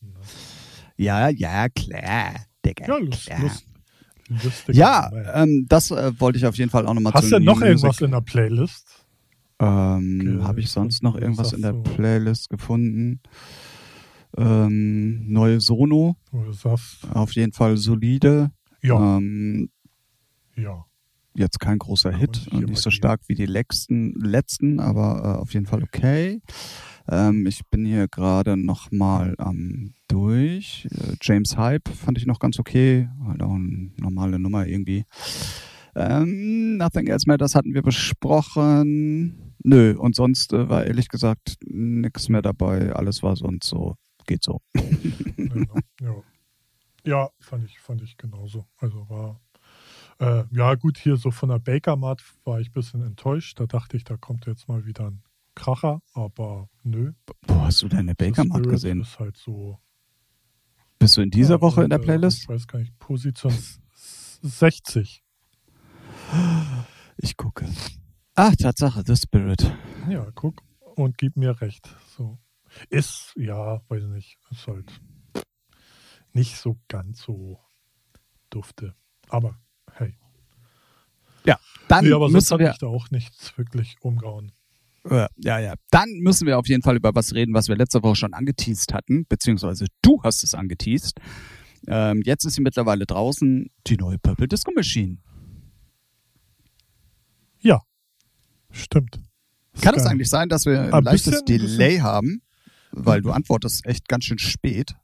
Ja, ja, klar. Digga, Ja, lust, klar. lust, lustig. Ja, ähm, das äh, wollte ich auf jeden Fall auch nochmal Hast du noch New irgendwas in der Playlist? Ähm, Habe ich sonst noch irgendwas in der du? Playlist gefunden? Ähm, neue Sono, auf jeden Fall solide. ja, Ähm, ja. jetzt kein großer Hit und nicht so stark wie die letzten, letzten aber äh, auf jeden Fall okay. Ähm, ich bin hier gerade nochmal am durch. Äh, James Hype fand ich noch ganz okay. Halt auch eine normale Nummer irgendwie. Ähm, Nothing Else Matters hatten wir besprochen. Nö, und sonst äh, war ehrlich gesagt nichts mehr dabei. Alles war sonst so. Geht so. Genau, ja. ja, fand ich, fand ich genauso. Also war, äh, ja gut, hier so von der Baker Mart war ich ein bisschen enttäuscht. Da dachte ich, da kommt jetzt mal wieder ein Kracher, aber nö. Wo hast du deine Baker The Mart Spirit gesehen? Ist halt so. Bist du in dieser Ja, Woche in der äh, Playlist? Ich weiß gar nicht, Position s- 60. Ich gucke. Ach, Tatsache, The Spirit. Ja, guck und gib mir recht. So. Ist, ja, weiß ich nicht, ist halt nicht so ganz so dufte. Aber hey. Dann Nee, aber müssen wir, ich da auch nichts wirklich umgehauen. Ja, ja, dann müssen wir auf jeden Fall über was reden, was wir letzte Woche schon angeteased hatten, beziehungsweise du hast es angeteased. Ähm, jetzt ist sie mittlerweile draußen, die neue Purple Disco Machine. Stimmt. Das Kann es geil. eigentlich sein, dass wir ein Ein leichtes bisschen- bisschen- Delay haben? Weil du antwortest echt ganz schön spät.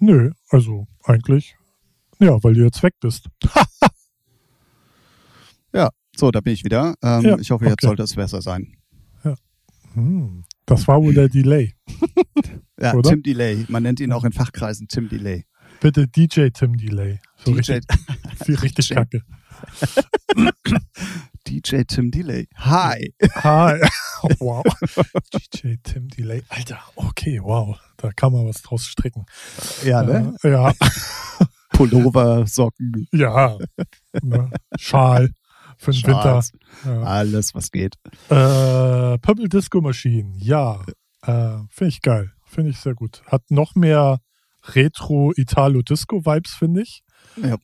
Nö, also eigentlich. Ja, weil du jetzt weg bist. Ja, so, da bin ich wieder. Ähm, Ja, ich hoffe, jetzt okay. sollte es besser sein. Hm, das war wohl der Delay. Ja, Oder? Tim Delay. Man nennt ihn auch in Fachkreisen Tim Delay. Bitte DJ Tim Delay. So DJ, richtig, richtig DJ. kacke. DJ Tim Delay. Hi. Hi. wow. DJ Tim Delay. Alter, okay, wow. Da kann man was draus stricken. Ja, ne? Äh, ja, Pullover, Socken, ja. Ne? Schal für den Schals, Winter. Ja. alles, was geht. Äh, Purple Disco Machine, ja. Äh, Finde ich geil. Finde ich sehr gut. Hat noch mehr Retro-Italo-Disco-Vibes, finde ich. Ja.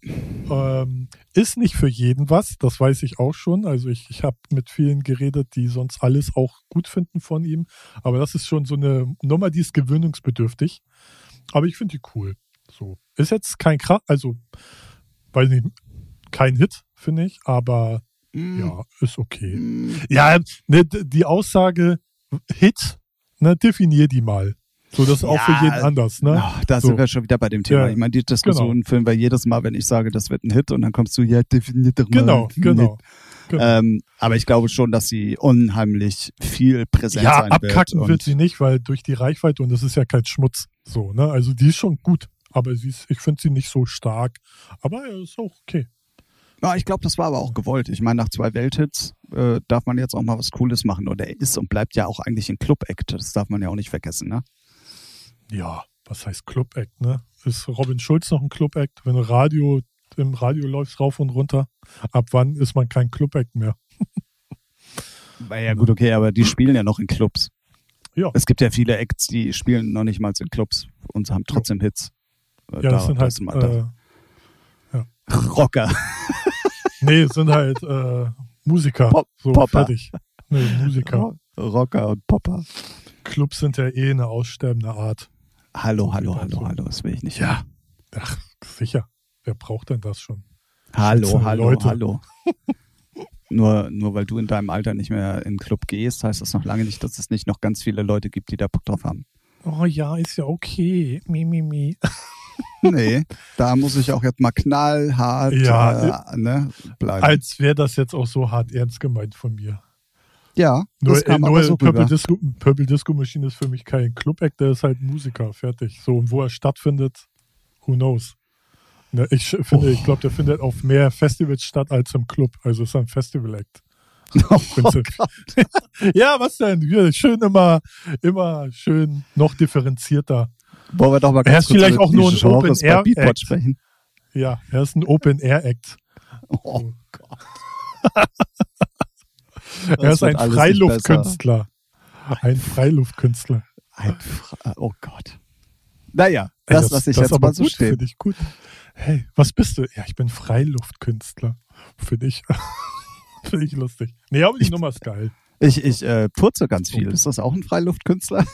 Ähm, ist nicht für jeden was, das weiß ich auch schon. Also ich, ich habe mit vielen geredet, die sonst alles auch gut finden von ihm. Aber das ist schon so eine Nummer, die ist gewöhnungsbedürftig. Aber ich finde die cool. So. Ist jetzt kein krass, also weiß nicht, kein Hit, finde ich, aber Mm, ja, ist okay. mm, Ja, ne, die Aussage Hit, ne, definier die mal. So, das ist auch Ja, für jeden anders, ne? ach, da So. sind wir schon wieder bei dem Thema. Ja, genau. Ich meine, die Diskussion führen wir jedes Mal, wenn ich sage, das wird ein Hit und dann kommst du, ja, definiert doch mal. Genau, genau. Genau. Ähm, aber ich glaube schon, dass sie unheimlich viel präsent ja, sein abkacken wird. wird, und- sie nicht, weil durch die Reichweite und das ist ja kein Schmutz. So, ne? Also die ist schon gut, aber sie ist, ich finde sie nicht so stark. Aber ja, ist auch okay. Ja, ich glaube, das war aber auch gewollt. Ich meine, nach zwei Welthits äh, darf man jetzt auch mal was Cooles machen. Und er ist und bleibt ja auch eigentlich ein Club-Act. Das darf man ja auch nicht vergessen, ne? Ja, was heißt Club-Act, ne? Ist Robin Schulz noch ein Club-Act? Wenn du Radio, im Radio läufst rauf und runter, ab wann ist man kein Club-Act mehr? Ja, gut, okay, aber die spielen ja noch in Clubs. Ja. Es gibt ja viele Acts, die spielen noch nicht mal in Clubs und haben trotzdem Hits. Äh, Ja, das da- sind da halt, ist man da- äh, Rocker. Nee, es sind halt äh, Musiker. Pop- so, Popper. fertig. Nee, Musiker. Rocker und Popper. Clubs sind ja eh eine aussterbende Art. Hallo, hallo, hallo, so. hallo, das will ich nicht. Ja. Ach, sicher. Wer braucht denn das schon? Hallo, Schützende hallo, Leute. hallo. nur, nur weil du in deinem Alter nicht mehr in den Club gehst, heißt das noch lange nicht, dass es nicht noch ganz viele Leute gibt, die da Bock drauf haben. Oh ja, ist ja okay. Mi, mi, mi. Nee, da muss ich auch jetzt mal knallhart Ja, äh, ne, bleiben. Als wäre das jetzt auch so hart ernst gemeint von mir. ja, Nur, das kam äh, nur so Purple. Disco, Purple Disco Machine ist für mich kein Club-Act, der ist halt Musiker, fertig. So, und wo er stattfindet, who knows. Ne, ich finde, Oh. ich glaube, der findet auf mehr Festivals statt als im Club. Also ist ein Festival-Act. Oh ja, was denn? Schön immer, immer schön noch differenzierter. Wollen wir doch mal Er ganz ist kurz vielleicht auch nur ein bei Open-Air-Act. Beatport sprechen. Ja, er ist ein Open-Air-Act. Oh Gott. Er ist ein Freiluftkünstler. Ein Freiluftkünstler. Ein Fra oh Gott. Naja, das, lasse ich das jetzt ist aber mal so gut, stehen. Finde ich gut. Hey, was bist du? Ja, ich bin Freiluftkünstler. Finde ich, finde ich lustig. Nee, aber die Ich- Nummer ist geil. Ich, ich äh, purze ganz viel. Ist das auch ein Freiluftkünstler?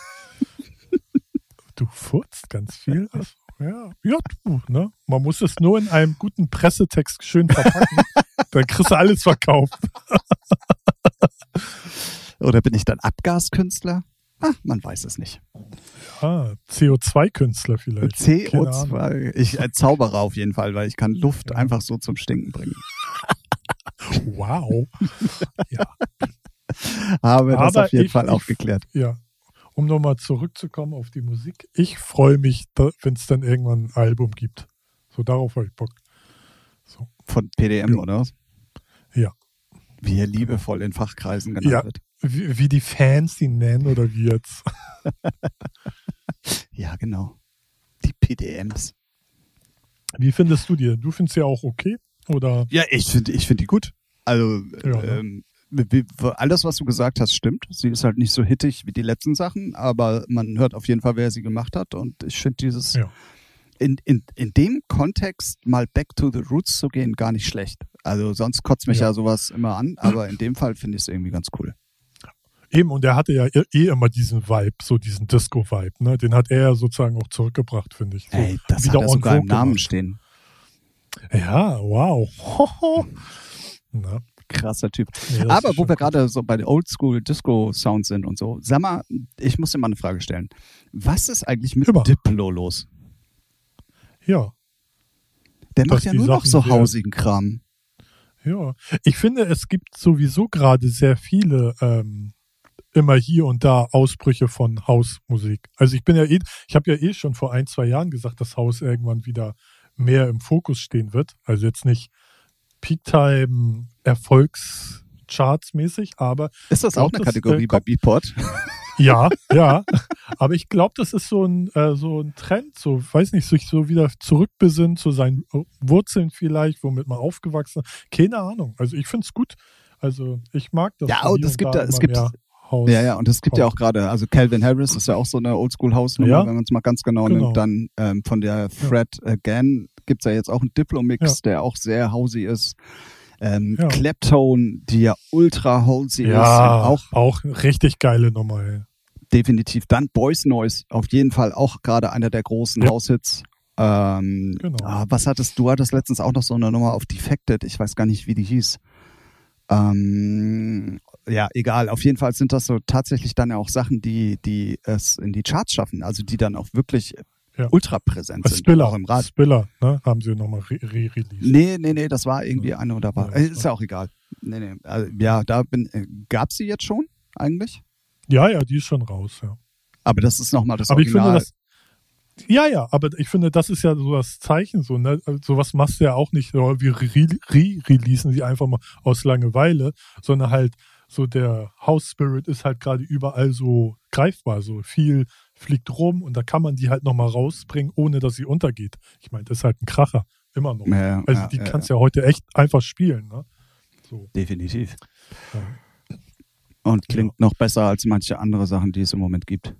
Du furzt ganz viel. Ach so, Ja, ja, du, ne? Man muss es nur in einem guten Pressetext schön verpacken. dann kriegst du alles verkauft. Oder bin ich dann Abgaskünstler? Ah, man weiß es nicht. Ah, CO2-Künstler vielleicht. Keine Ahnung. CO2. Ich äh, Zauberer auf jeden Fall, weil ich kann Luft Ja. einfach so zum Stinken bringen. Wow. Ja, Habe das Aber auf jeden ich- Fall auch ich- geklärt. ja. Um nochmal zurückzukommen auf die Musik. Ich freue mich, wenn es dann irgendwann ein Album gibt. So, darauf habe ich Bock. So. Von PDM, Ja. oder? was? Ja. Wie er liebevoll in Fachkreisen genannt Ja. wird. Wie, wie die Fans die nennen oder wie jetzt. Ja, genau. Die PDMs. Wie findest du die? Du findest sie auch okay? Oder? Ja, ich finde ich find die gut. Also, Ja, ne? ähm, alles, was du gesagt hast, stimmt. Sie ist halt nicht so hittig wie die letzten Sachen, aber man hört auf jeden Fall, wer sie gemacht hat. Und ich finde dieses, Ja. in, in, in dem Kontext mal back to the roots zu gehen, gar nicht schlecht. Also sonst kotzt mich ja, Ja. sowas immer an, aber in dem Fall finde ich es irgendwie ganz cool. Eben, und er hatte ja eh- eh immer diesen Vibe, so diesen Disco-Vibe, ne? Den hat er ja sozusagen auch zurückgebracht, finde ich. So Ey, das wieder hat er sogar im Namen gemacht. stehen. Ja, wow. Na? Krasser Typ. Das Aber wo wir gerade so bei den Oldschool Disco Sounds sind und so, sag mal, ich muss dir mal eine Frage stellen. Was ist eigentlich mit Immer. Diplo los? Ja, Der Dass macht ja nur noch Sachen so sehr- hausigen Kram. ja. Ich finde, es gibt sowieso gerade sehr viele ähm, immer hier und da Ausbrüche von Hausmusik. Also ich bin ja eh, ich habe ja eh schon vor ein, zwei Jahren gesagt, dass Haus irgendwann wieder mehr im Fokus stehen wird. Also jetzt nicht Peak-Time Erfolgscharts mäßig, aber Ist das auch glaub, eine das, Kategorie äh, bei Beatport? Ja, ja. Aber ich glaube, das ist so ein, äh, so ein Trend, so, weiß nicht, sich so wieder zurückbesinnen zu seinen äh, Wurzeln vielleicht, womit man aufgewachsen ist. Keine Ahnung. Also ich finde es gut. Also ich mag das. Ja, und es gibt da es gibt- Haus. Ja, ja, und es gibt ja auch gerade, also Calvin Harris ist ja auch so eine Oldschool-Hausnummer, Ja. wenn man es mal ganz genau, Genau. nimmt. Dann ähm, von der Fred Again gibt's ja jetzt auch einen Diplo-Mix, Ja. der auch sehr hausy ist. Ähm, Ja. Claptone, die ja ultra hausy ist, Ja, auch auch, auch richtig geile Nummer. Ey. definitiv. Dann Boys Noise, auf jeden Fall auch gerade einer der großen Ja. Haushits. Ähm, Genau. ah, was hattest du? Hattest letztens auch noch so eine Nummer auf Defected, ich weiß gar nicht, wie die hieß. Ähm, ja, egal. Auf jeden Fall sind das so tatsächlich dann ja auch Sachen, die, die es in die Charts schaffen, also die dann auch wirklich Ja. ultra präsent sind, Spiller, auch im Rad. Spiller, ne, haben sie nochmal re-released. Nee, nee, nee, das war irgendwie eine oder war. Ja, äh, ist ja auch egal. Nee, nee. Also, ja, da bin, äh, gab's sie jetzt schon eigentlich? Ja, ja, die ist schon raus, ja. Aber das ist nochmal das aber ich Original. finde das. Ja, ja, aber ich finde, das ist ja so das Zeichen, so, ne? Sowas machst du ja auch nicht, wir re- re-releasen sie einfach mal aus Langeweile, sondern halt so der House Spirit ist halt gerade überall so greifbar, so viel fliegt rum und da kann man die halt nochmal rausbringen, ohne dass sie untergeht. Ich meine, das ist halt ein Kracher, immer noch. ja, Also ja, die ja, kannst du ja heute echt einfach spielen, ne? So. Definitiv. Und klingt noch besser als manche andere Sachen, die es im Moment gibt.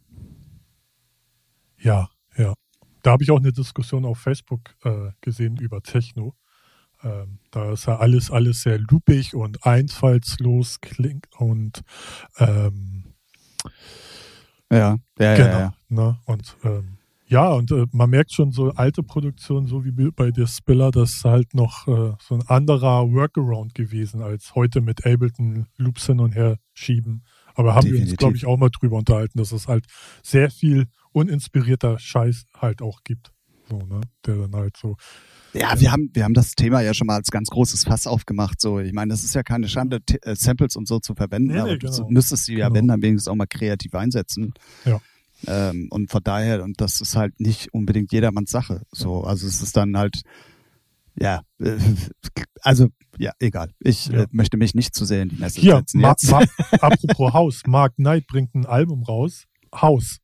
Ja, ja. Da habe ich auch eine Diskussion auf Facebook äh, gesehen über Techno. Ähm, da ist ja alles, alles sehr loopig und einfallslos klingt und ähm, Ja, ja, genau. ja, ja. Ne? Und ähm, ja, und äh, man merkt schon so alte Produktionen, so wie bei der Spiller, das ist halt noch äh, so ein anderer Workaround gewesen, als heute mit Ableton Loops hin und her schieben. Aber haben wir uns, Definitiv. glaube ich, auch mal drüber unterhalten, dass es halt sehr viel uninspirierter Scheiß halt auch gibt. So, ne? Der dann halt so. Ja, wir haben, wir haben das Thema ja schon mal als ganz großes Fass aufgemacht. So, ich meine, das ist ja keine Schande, T äh, Samples und so zu verwenden, Nee, nee, aber du genau. müsstest sie ja, Genau. wenn, dann wenigstens auch mal kreativ einsetzen. Ja. Ähm, und von daher, und das ist halt nicht unbedingt jedermanns Sache. So, also es ist dann halt, ja, äh, also, ja, egal. Ich Ja. äh, möchte mich nicht zu sehr in die Messe Hier, setzen. Ma. Ma apropos Haus, Mark Knight bringt ein Album raus. Haus.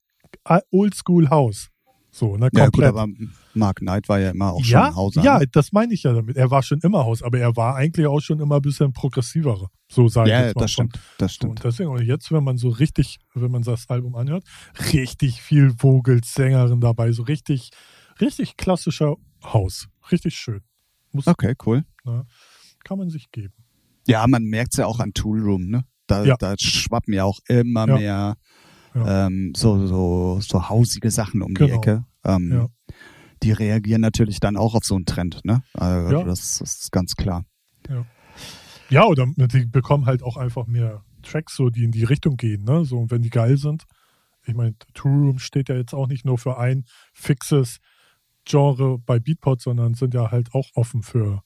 Oldschool House. So, ne? ja, gut, Komplett. aber Mark Knight war ja immer auch ja, schon Hauser. ja, ne? das meine ich ja damit. Er war schon immer Haus, aber er war eigentlich auch schon immer ein bisschen progressiverer. So sage ich ja, jetzt mal. das stimmt. Das stimmt. und deswegen, und jetzt, wenn man so richtig, wenn man das Album anhört, richtig viel Vogels, Sängerin dabei, so richtig, richtig klassischer Haus. Richtig schön. Muss, Okay, cool. Kann man sich geben. Ja, man merkt's ja auch an Toolroom, ne? Da, Ja. da schwappen ja auch immer Ja. mehr Ja. ähm, so, so, so hausige Sachen um die Genau. Ecke. Ähm, Ja. Die reagieren natürlich dann auch auf so einen Trend, ne? Also Ja. das, das ist ganz klar. Ja, oder die bekommen halt auch einfach mehr Tracks, so die in die Richtung gehen, ne? So, und wenn die geil sind. Ich meine, True Room steht ja jetzt auch nicht nur für ein fixes Genre bei Beatport, sondern sind ja halt auch offen für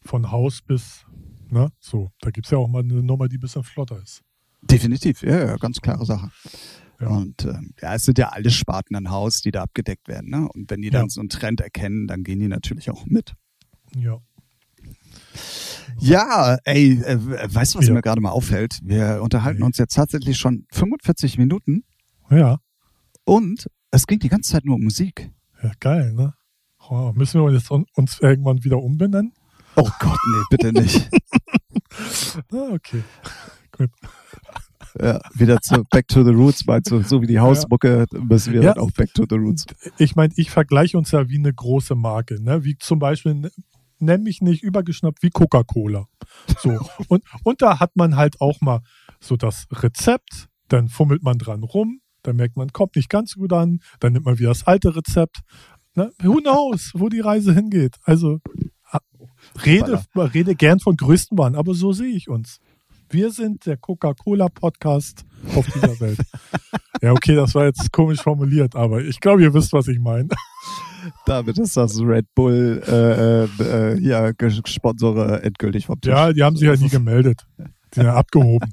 von Haus bis, ne? So, da gibt es ja auch mal eine Nummer, die ein bisschen flotter ist. Definitiv, ja, ja ganz klare Sache. Ja. Und ähm, ja, es sind ja alle Sparten ein Haus, die da abgedeckt werden, ne? Und wenn die dann Ja. so einen Trend erkennen, dann gehen die natürlich auch mit. Ja. Ja, ey, äh, weißt du, was Ja. mir gerade mal auffällt? Wir unterhalten uns jetzt tatsächlich schon 45 Minuten Ja, und es ging die ganze Zeit nur um Musik. ja geil, ne? Oh, müssen wir jetzt un- uns irgendwann wieder umbenennen? Oh Gott, nee, bitte nicht. Ah, okay. Gut. ja, wieder zu Back to the Roots, meinst du, so wie die Hausmucke müssen wir Ja. dann auch Back to the Roots. Ich meine, ich vergleiche uns ja wie eine große Marke, ne? Wie zum Beispiel, nenn mich nicht übergeschnappt wie Coca-Cola. So. und, und da hat man halt auch mal so das Rezept, dann fummelt man dran rum, dann merkt man, kommt nicht ganz so gut an, dann nimmt man wieder das alte Rezept. Ne? Who knows, wo die Reise hingeht? Also, Rede, rede gern von Größtenwahn, aber so sehe ich uns. Wir sind der Coca-Cola-Podcast auf dieser Welt. ja, okay, das war jetzt komisch formuliert, aber ich glaube, ihr wisst, was ich meine. Damit ist das Red Bull äh, äh, hier Sponsore endgültig vom Tisch. Ja, die haben sich ja nie gemeldet. Die sind ja abgehoben.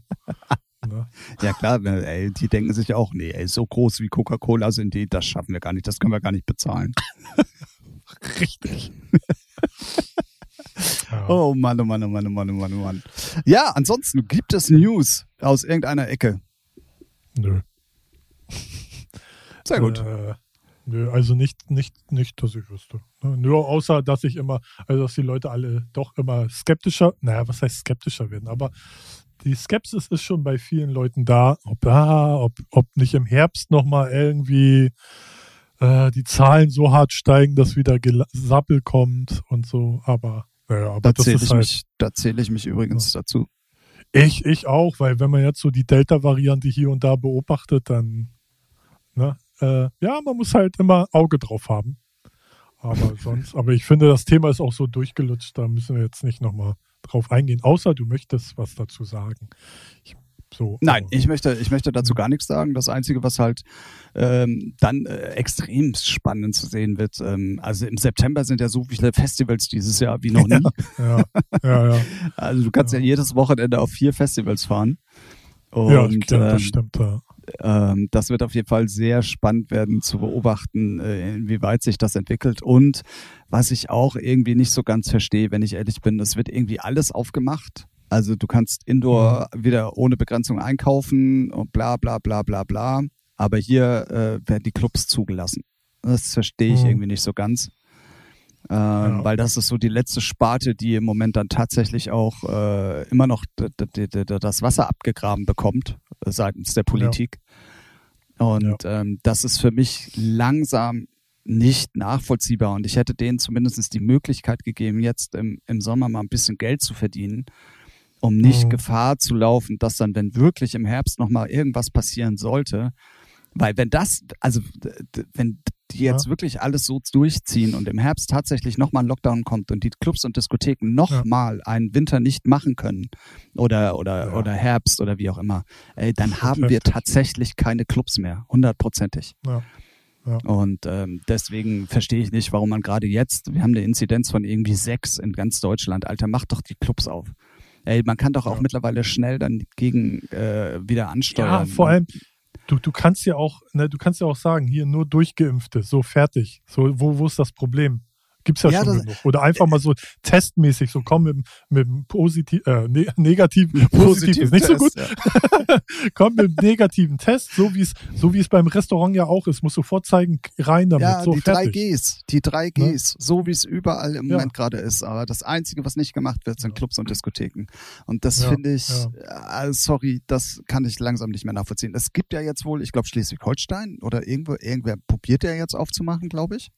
Ne? Ja klar, ey, die denken sich auch, nee, ey, so groß wie Coca-Cola sind die, das schaffen wir gar nicht, das können wir gar nicht bezahlen. Richtig. Oh Mann, oh Mann, oh Mann, oh Mann, oh Mann, oh Mann. Ja, ansonsten gibt es News aus irgendeiner Ecke. Nö. Sehr gut. Äh, nö, also nicht, nicht, nicht, dass ich wüsste. Ne? Nur außer, dass ich immer, also dass die Leute alle doch immer skeptischer, naja, was heißt skeptischer werden, aber die Skepsis ist schon bei vielen Leuten da, ob, ah, ob, ob nicht im Herbst nochmal irgendwie äh, die Zahlen so hart steigen, dass wieder Gesappel kommt und so, aber naja, aber da ist ich halt, mich, da zähle ich mich übrigens ja. dazu. Ich, ich auch, weil wenn man jetzt so die Delta-Variante hier und da beobachtet, dann, ne, äh, ja, man muss halt immer Auge drauf haben. Aber sonst, aber ich finde, das Thema ist auch so durchgelutscht, da müssen wir jetzt nicht nochmal drauf eingehen, außer du möchtest was dazu sagen. Ich, so, Nein, ich möchte, ich möchte dazu gar nichts sagen. Das Einzige, was halt ähm, dann äh, extrem spannend zu sehen wird, ähm, also im September sind ja so viele Festivals dieses Jahr wie noch nie. Ja, ja, ja. Also du kannst ja. jedes Wochenende auf vier Festivals fahren. Und, ja, das, ähm, das stimmt. Ja. Ähm, das wird auf jeden Fall sehr spannend werden zu beobachten, äh, inwieweit sich das entwickelt. Und was ich auch irgendwie nicht so ganz verstehe, wenn ich ehrlich bin, es wird irgendwie alles aufgemacht. Also du kannst Indoor mhm. wieder ohne Begrenzung einkaufen und bla bla bla bla bla. Aber hier äh, werden die Clubs zugelassen. Das verstehe ich mhm. irgendwie nicht so ganz. Ähm, ja. Weil das ist so die letzte Sparte, die im Moment dann tatsächlich auch äh, immer noch das Wasser abgegraben bekommt äh, seitens der Politik. Ja. Und ja. ähm, das ist für mich langsam nicht nachvollziehbar. Und ich hätte denen zumindest die Möglichkeit gegeben, jetzt im, im Sommer mal ein bisschen Geld zu verdienen, um nicht mhm. Gefahr zu laufen, dass dann, wenn wirklich im Herbst nochmal irgendwas passieren sollte, weil wenn das, also wenn die jetzt ja. wirklich alles so durchziehen und im Herbst tatsächlich nochmal ein Lockdown kommt und die Clubs und Diskotheken nochmal ja. einen Winter nicht machen können oder oder ja. oder Herbst oder wie auch immer, ey, dann haben wir tatsächlich keine Clubs mehr, hundertprozentig. Ja. Ja. Und ähm, deswegen verstehe ich nicht, warum man gerade jetzt, wir haben eine Inzidenz von irgendwie sechs in ganz Deutschland, Alter, macht doch die Clubs auf. Ey, man kann doch auch mittlerweile schnell dann gegen äh, wieder ansteuern. Ja, vor allem, Du, du kannst ja auch, ne, du kannst ja auch sagen, hier nur Durchgeimpfte, so fertig. So, wo, wo ist das Problem? Gibt's ja, ja schon genug. Oder einfach mal so testmäßig, so komm mit, mit einem positiv, äh, ne, negativen, positiv ist nicht Test, so gut. Ja. komm mit einem negativen Test, so wie es, so wie es beim Restaurant ja auch ist, musst du vorzeigen, rein damit. Ja, so die fertig. drei Gs, die drei Gs, ne? so wie es überall im ja. Moment gerade ist. Aber das Einzige, was nicht gemacht wird, sind Clubs und Diskotheken. Und das finde ich, äh, sorry, das kann ich langsam nicht mehr nachvollziehen. Es gibt ja jetzt wohl, ich glaube Schleswig-Holstein oder irgendwo, irgendwer probiert ja jetzt aufzumachen, glaube ich.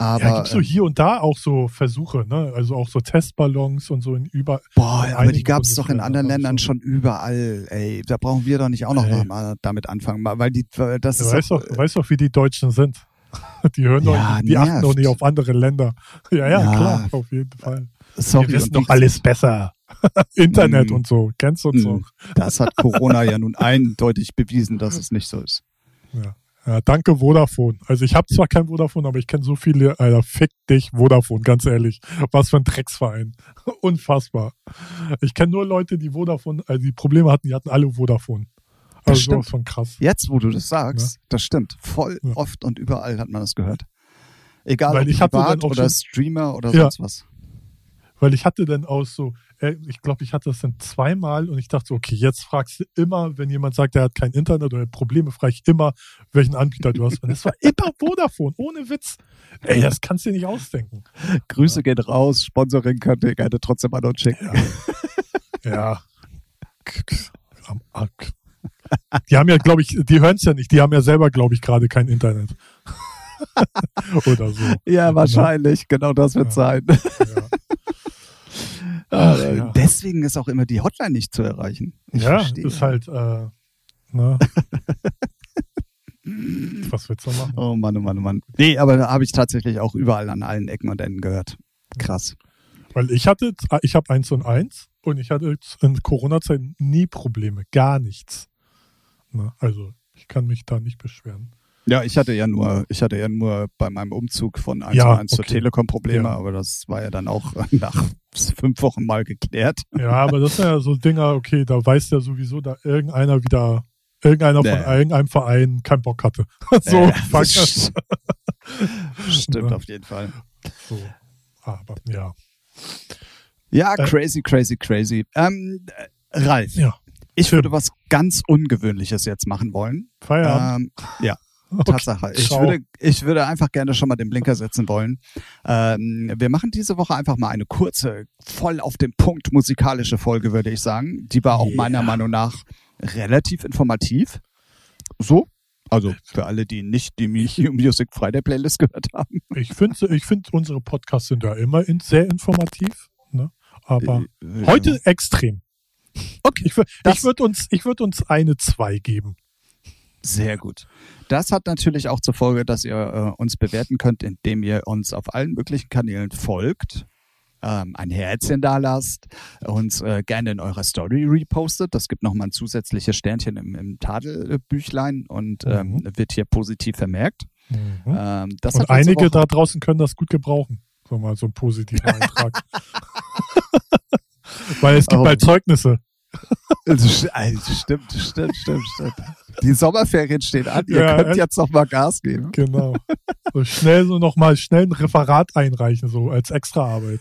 Aber, ja, gibt so ähm, hier und da auch so Versuche, ne? Also auch so Testballons und so in über. Boah, aber die gab es doch in anderen Ländern schon überall, ey. Da brauchen wir doch nicht auch noch ey. mal damit anfangen, weil die, das ist. Weißt doch, weißt doch, wie die Deutschen sind. Die hören doch, ja, die nervt. achten doch nicht auf andere Länder. Ja, ja, ja, klar, auf jeden Fall. Sorry, wir wissen doch alles besser. Internet mm, und so, kennst du uns mm, doch. Das hat Corona ja nun eindeutig bewiesen, dass es nicht so ist. Ja. Ja, danke Vodafone. Also ich habe zwar kein Vodafone, aber ich kenne so viele, Alter, fick dich Vodafone, ganz ehrlich. Was für ein Drecksverein. Unfassbar. Ich kenne nur Leute, die Vodafone, also die Probleme hatten, die hatten alle Vodafone. Also das stimmt. von krass. Jetzt, wo du das sagst, ja. das stimmt. Voll ja. oft und überall hat man das gehört. Egal Weil ob ich privat oder Streamer oder sonst was. Weil ich hatte dann auch so, äh, ich glaube, ich hatte das dann zweimal und ich dachte, okay, jetzt fragst du immer, wenn jemand sagt, er hat kein Internet oder Probleme, frage ich immer, welchen Anbieter du hast. Und es war immer Vodafone, ohne Witz. Ey, das kannst du dir nicht ausdenken. Grüße ja. gehen raus, Sponsoring könnt ihr gerne trotzdem an uns schicken. Ja. ja. Die haben ja, glaube ich, die hören es ja nicht, die haben ja selber, glaube ich, gerade kein Internet. Oder so. Ja, wahrscheinlich. Genau, genau das wird ja. sein. Ja. Ach, äh, ja. Deswegen ist auch immer die Hotline nicht zu erreichen. Ich ja, verstehe. ist halt, äh, ne? Was willst du machen? Oh Mann, oh Mann, oh Mann. Nee, aber da habe ich tatsächlich auch überall an allen Ecken und Enden gehört. Krass. Weil ich hatte, ich habe eins und eins und ich hatte in Corona-Zeiten nie Probleme, gar nichts. Na, also ich kann mich da nicht beschweren. Ja, ich hatte ja nur, ich hatte ja nur bei meinem Umzug von 1 Ja, zu 1 zur okay. Telekom Probleme, Ja. aber das war ja dann auch nach fünf Wochen mal geklärt. Ja, aber das sind ja so Dinger, okay, da weiß ja sowieso, da irgendeiner wieder, irgendeiner von Nee. irgendeinem Verein keinen Bock hatte. so, Äh, fuck, st- Stimmt auf jeden Fall. so. Aber ja. Ja, Äh, crazy, crazy, crazy. Ähm, äh, Ralf, Ja. ich Tim. würde was ganz Ungewöhnliches jetzt machen wollen. Feierabend. Ähm, ja, Okay, Tatsache. Ich ciao. würde, ich würde einfach gerne schon mal den Blinker setzen wollen. Ähm, wir machen diese Woche einfach mal eine kurze, voll auf den Punkt musikalische Folge, würde ich sagen. Die war auch Yeah. meiner Meinung nach relativ informativ. So. Also für alle, die nicht die Music Friday Playlist gehört haben. Ich finde, ich find, unsere Podcasts sind ja immer sehr informativ. Ne? Aber Äh, heute extrem. Okay, ich, ich würde uns, ich würd uns eine 2 geben. Sehr gut. Das hat natürlich auch zur Folge, dass ihr äh, uns bewerten könnt, indem ihr uns auf allen möglichen Kanälen folgt, ähm, ein Herzchen da lasst, uns äh, gerne in eurer Story repostet. Das gibt nochmal ein zusätzliches Sternchen im, im Tadelbüchlein und ähm, Mhm. wird hier positiv vermerkt. Ähm, das Und einige da draußen können das gut gebrauchen. So mal so einen positiven Eintrag. Weil es gibt Oh. bald Zeugnisse. Also, st- also, stimmt, stimmt, stimmt, stimmt. Die Sommerferien stehen an. Ihr Ja, könnt jetzt noch mal Gas geben. Genau. So schnell so nochmal schnell ein Referat einreichen, so als Extraarbeit.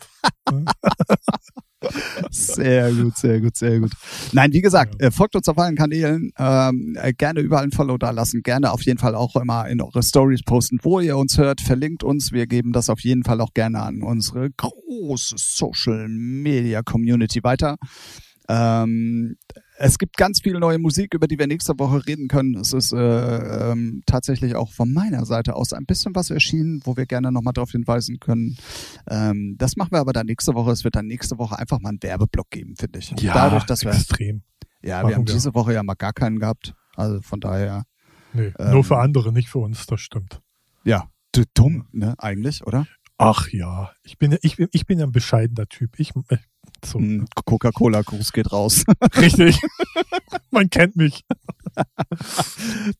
Sehr gut, sehr gut, sehr gut. Nein, wie gesagt, Ja. äh, folgt uns auf allen Kanälen, ähm, äh, gerne überall ein Follow da lassen, gerne auf jeden Fall auch immer in eure Stories posten, wo ihr uns hört, verlinkt uns, wir geben das auf jeden Fall auch gerne an unsere große Social Media Community weiter. Ähm, es gibt ganz viel neue Musik, über die wir nächste Woche reden können. Es ist äh, ähm, tatsächlich auch von meiner Seite aus ein bisschen was erschienen, wo wir gerne nochmal darauf hinweisen können. Ähm, das machen wir aber dann nächste Woche. Es wird dann nächste Woche einfach mal einen Werbeblock geben, finde ich. Dadurch, dass wir, extrem. ja, machen wir haben wir. diese Woche ja mal gar keinen gehabt. Also von daher, Nee, Ähm, nur für andere, nicht für uns, das stimmt. ja, dumm, ne, eigentlich, oder? Ach ja, ich bin, ich, bin- ich bin ja ein bescheidener Typ. Ich, äh, so, Coca-Cola-Gruß geht raus. richtig. Man kennt mich.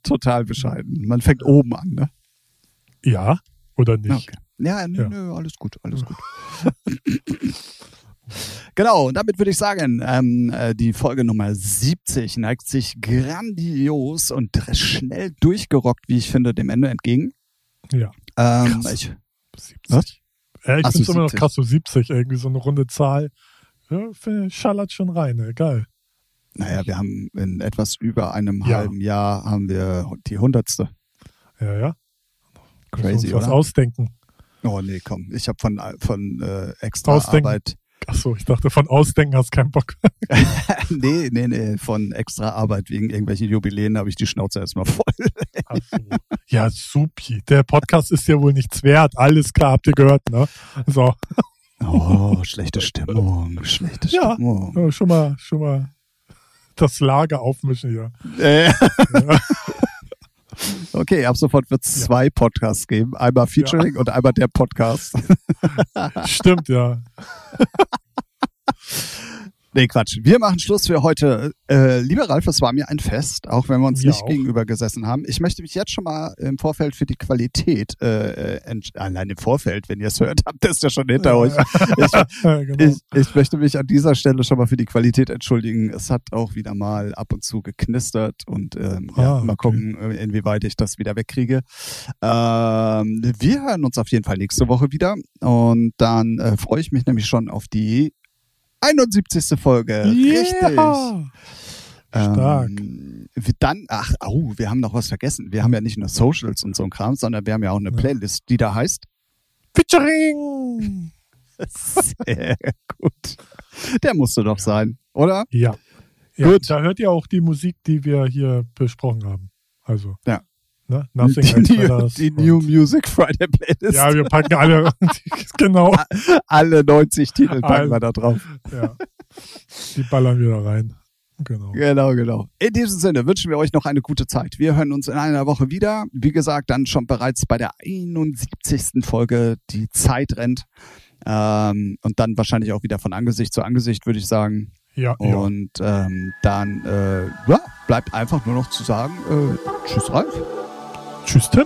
Total bescheiden. Man fängt oben an, ne? Ja, oder nicht? Okay. Ja, nö, Ja. nö, alles gut, alles gut. genau, und damit würde ich sagen, ähm, äh, die Folge Nummer 70 neigt sich grandios und schnell durchgerockt, wie ich finde, dem Ende entgegen. Ja. Ähm, Krass. ich, 70. Was? Ja, ich Ach so, finde es immer noch 70. krass, so 70, irgendwie so eine runde Zahl. Ja, schallert schon rein, ne? geil. naja, wir haben in etwas über einem Ja. halben Jahr haben wir die hundertste. Ja, ja. Crazy, uns was oder? ausdenken. Oh nee, komm, ich habe von, von äh, extra Ausdenken. Arbeit, Achso, ich dachte, von Ausdenken hast keinen Bock. nee, nee, nee, von extra Arbeit wegen irgendwelchen Jubiläen habe ich die Schnauze erstmal voll. Ach so. Ja, supi. Der Podcast ist ja wohl nichts wert. Alles klar, habt ihr gehört, ne? So, Oh, schlechte Stimmung, schlechte Ja. Stimmung. ja, schon mal, schon mal das Lager aufmischen hier. Äh, Ja. okay, ab sofort wird es Ja. zwei Podcasts geben. Einmal Featuring und einmal der Podcast. Stimmt, ja. Nee, Quatsch. Wir machen Schluss für heute. Äh, lieber Ralf, es war mir ein Fest, auch wenn wir uns Mir nicht auch. gegenüber gesessen haben. Ich möchte mich jetzt schon mal im Vorfeld für die Qualität, äh, äh, entsch- allein im Vorfeld, wenn ihr es hört, habt ihr es ja schon hinter euch. Ich, Ja, genau. ich, ich möchte mich an dieser Stelle schon mal für die Qualität entschuldigen. Es hat auch wieder mal ab und zu geknistert und ähm, ja, Ah, mal okay. gucken, äh, inwieweit ich das wieder wegkriege. Ähm, wir hören uns auf jeden Fall nächste Woche wieder und dann äh, freue ich mich nämlich schon auf die 71. Folge. Richtig. Ja. Stark. Ähm, dann, ach, oh, wir haben noch was vergessen. Wir haben ja nicht nur Socials und so ein Kram, sondern wir haben ja auch eine. Playlist, die da heißt. Featuring! Sehr gut. Der musste doch Ja. sein, oder? Ja. ja. Gut. Da hört ihr auch die Musik, die wir hier besprochen haben. Also. Ja. Ne? Nothing die, New, die New Music Friday Playlist. Ja, wir packen alle. genau. Alle 90 Titel packen Alle. wir da drauf. Ja. Die ballern wir da rein. Genau. Genau, genau. In diesem Sinne wünschen wir euch noch eine gute Zeit. Wir hören uns in einer Woche wieder. Wie gesagt, dann schon bereits bei der 71. Folge. Die Zeit rennt. Ähm, und dann wahrscheinlich auch wieder von Angesicht zu Angesicht, würde ich sagen. Ja, und ja. Ähm, dann äh, ja, bleibt einfach nur noch zu sagen, äh, tschüss Ralf. Tschüss Tim.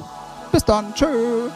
Bis dann. Tschüss.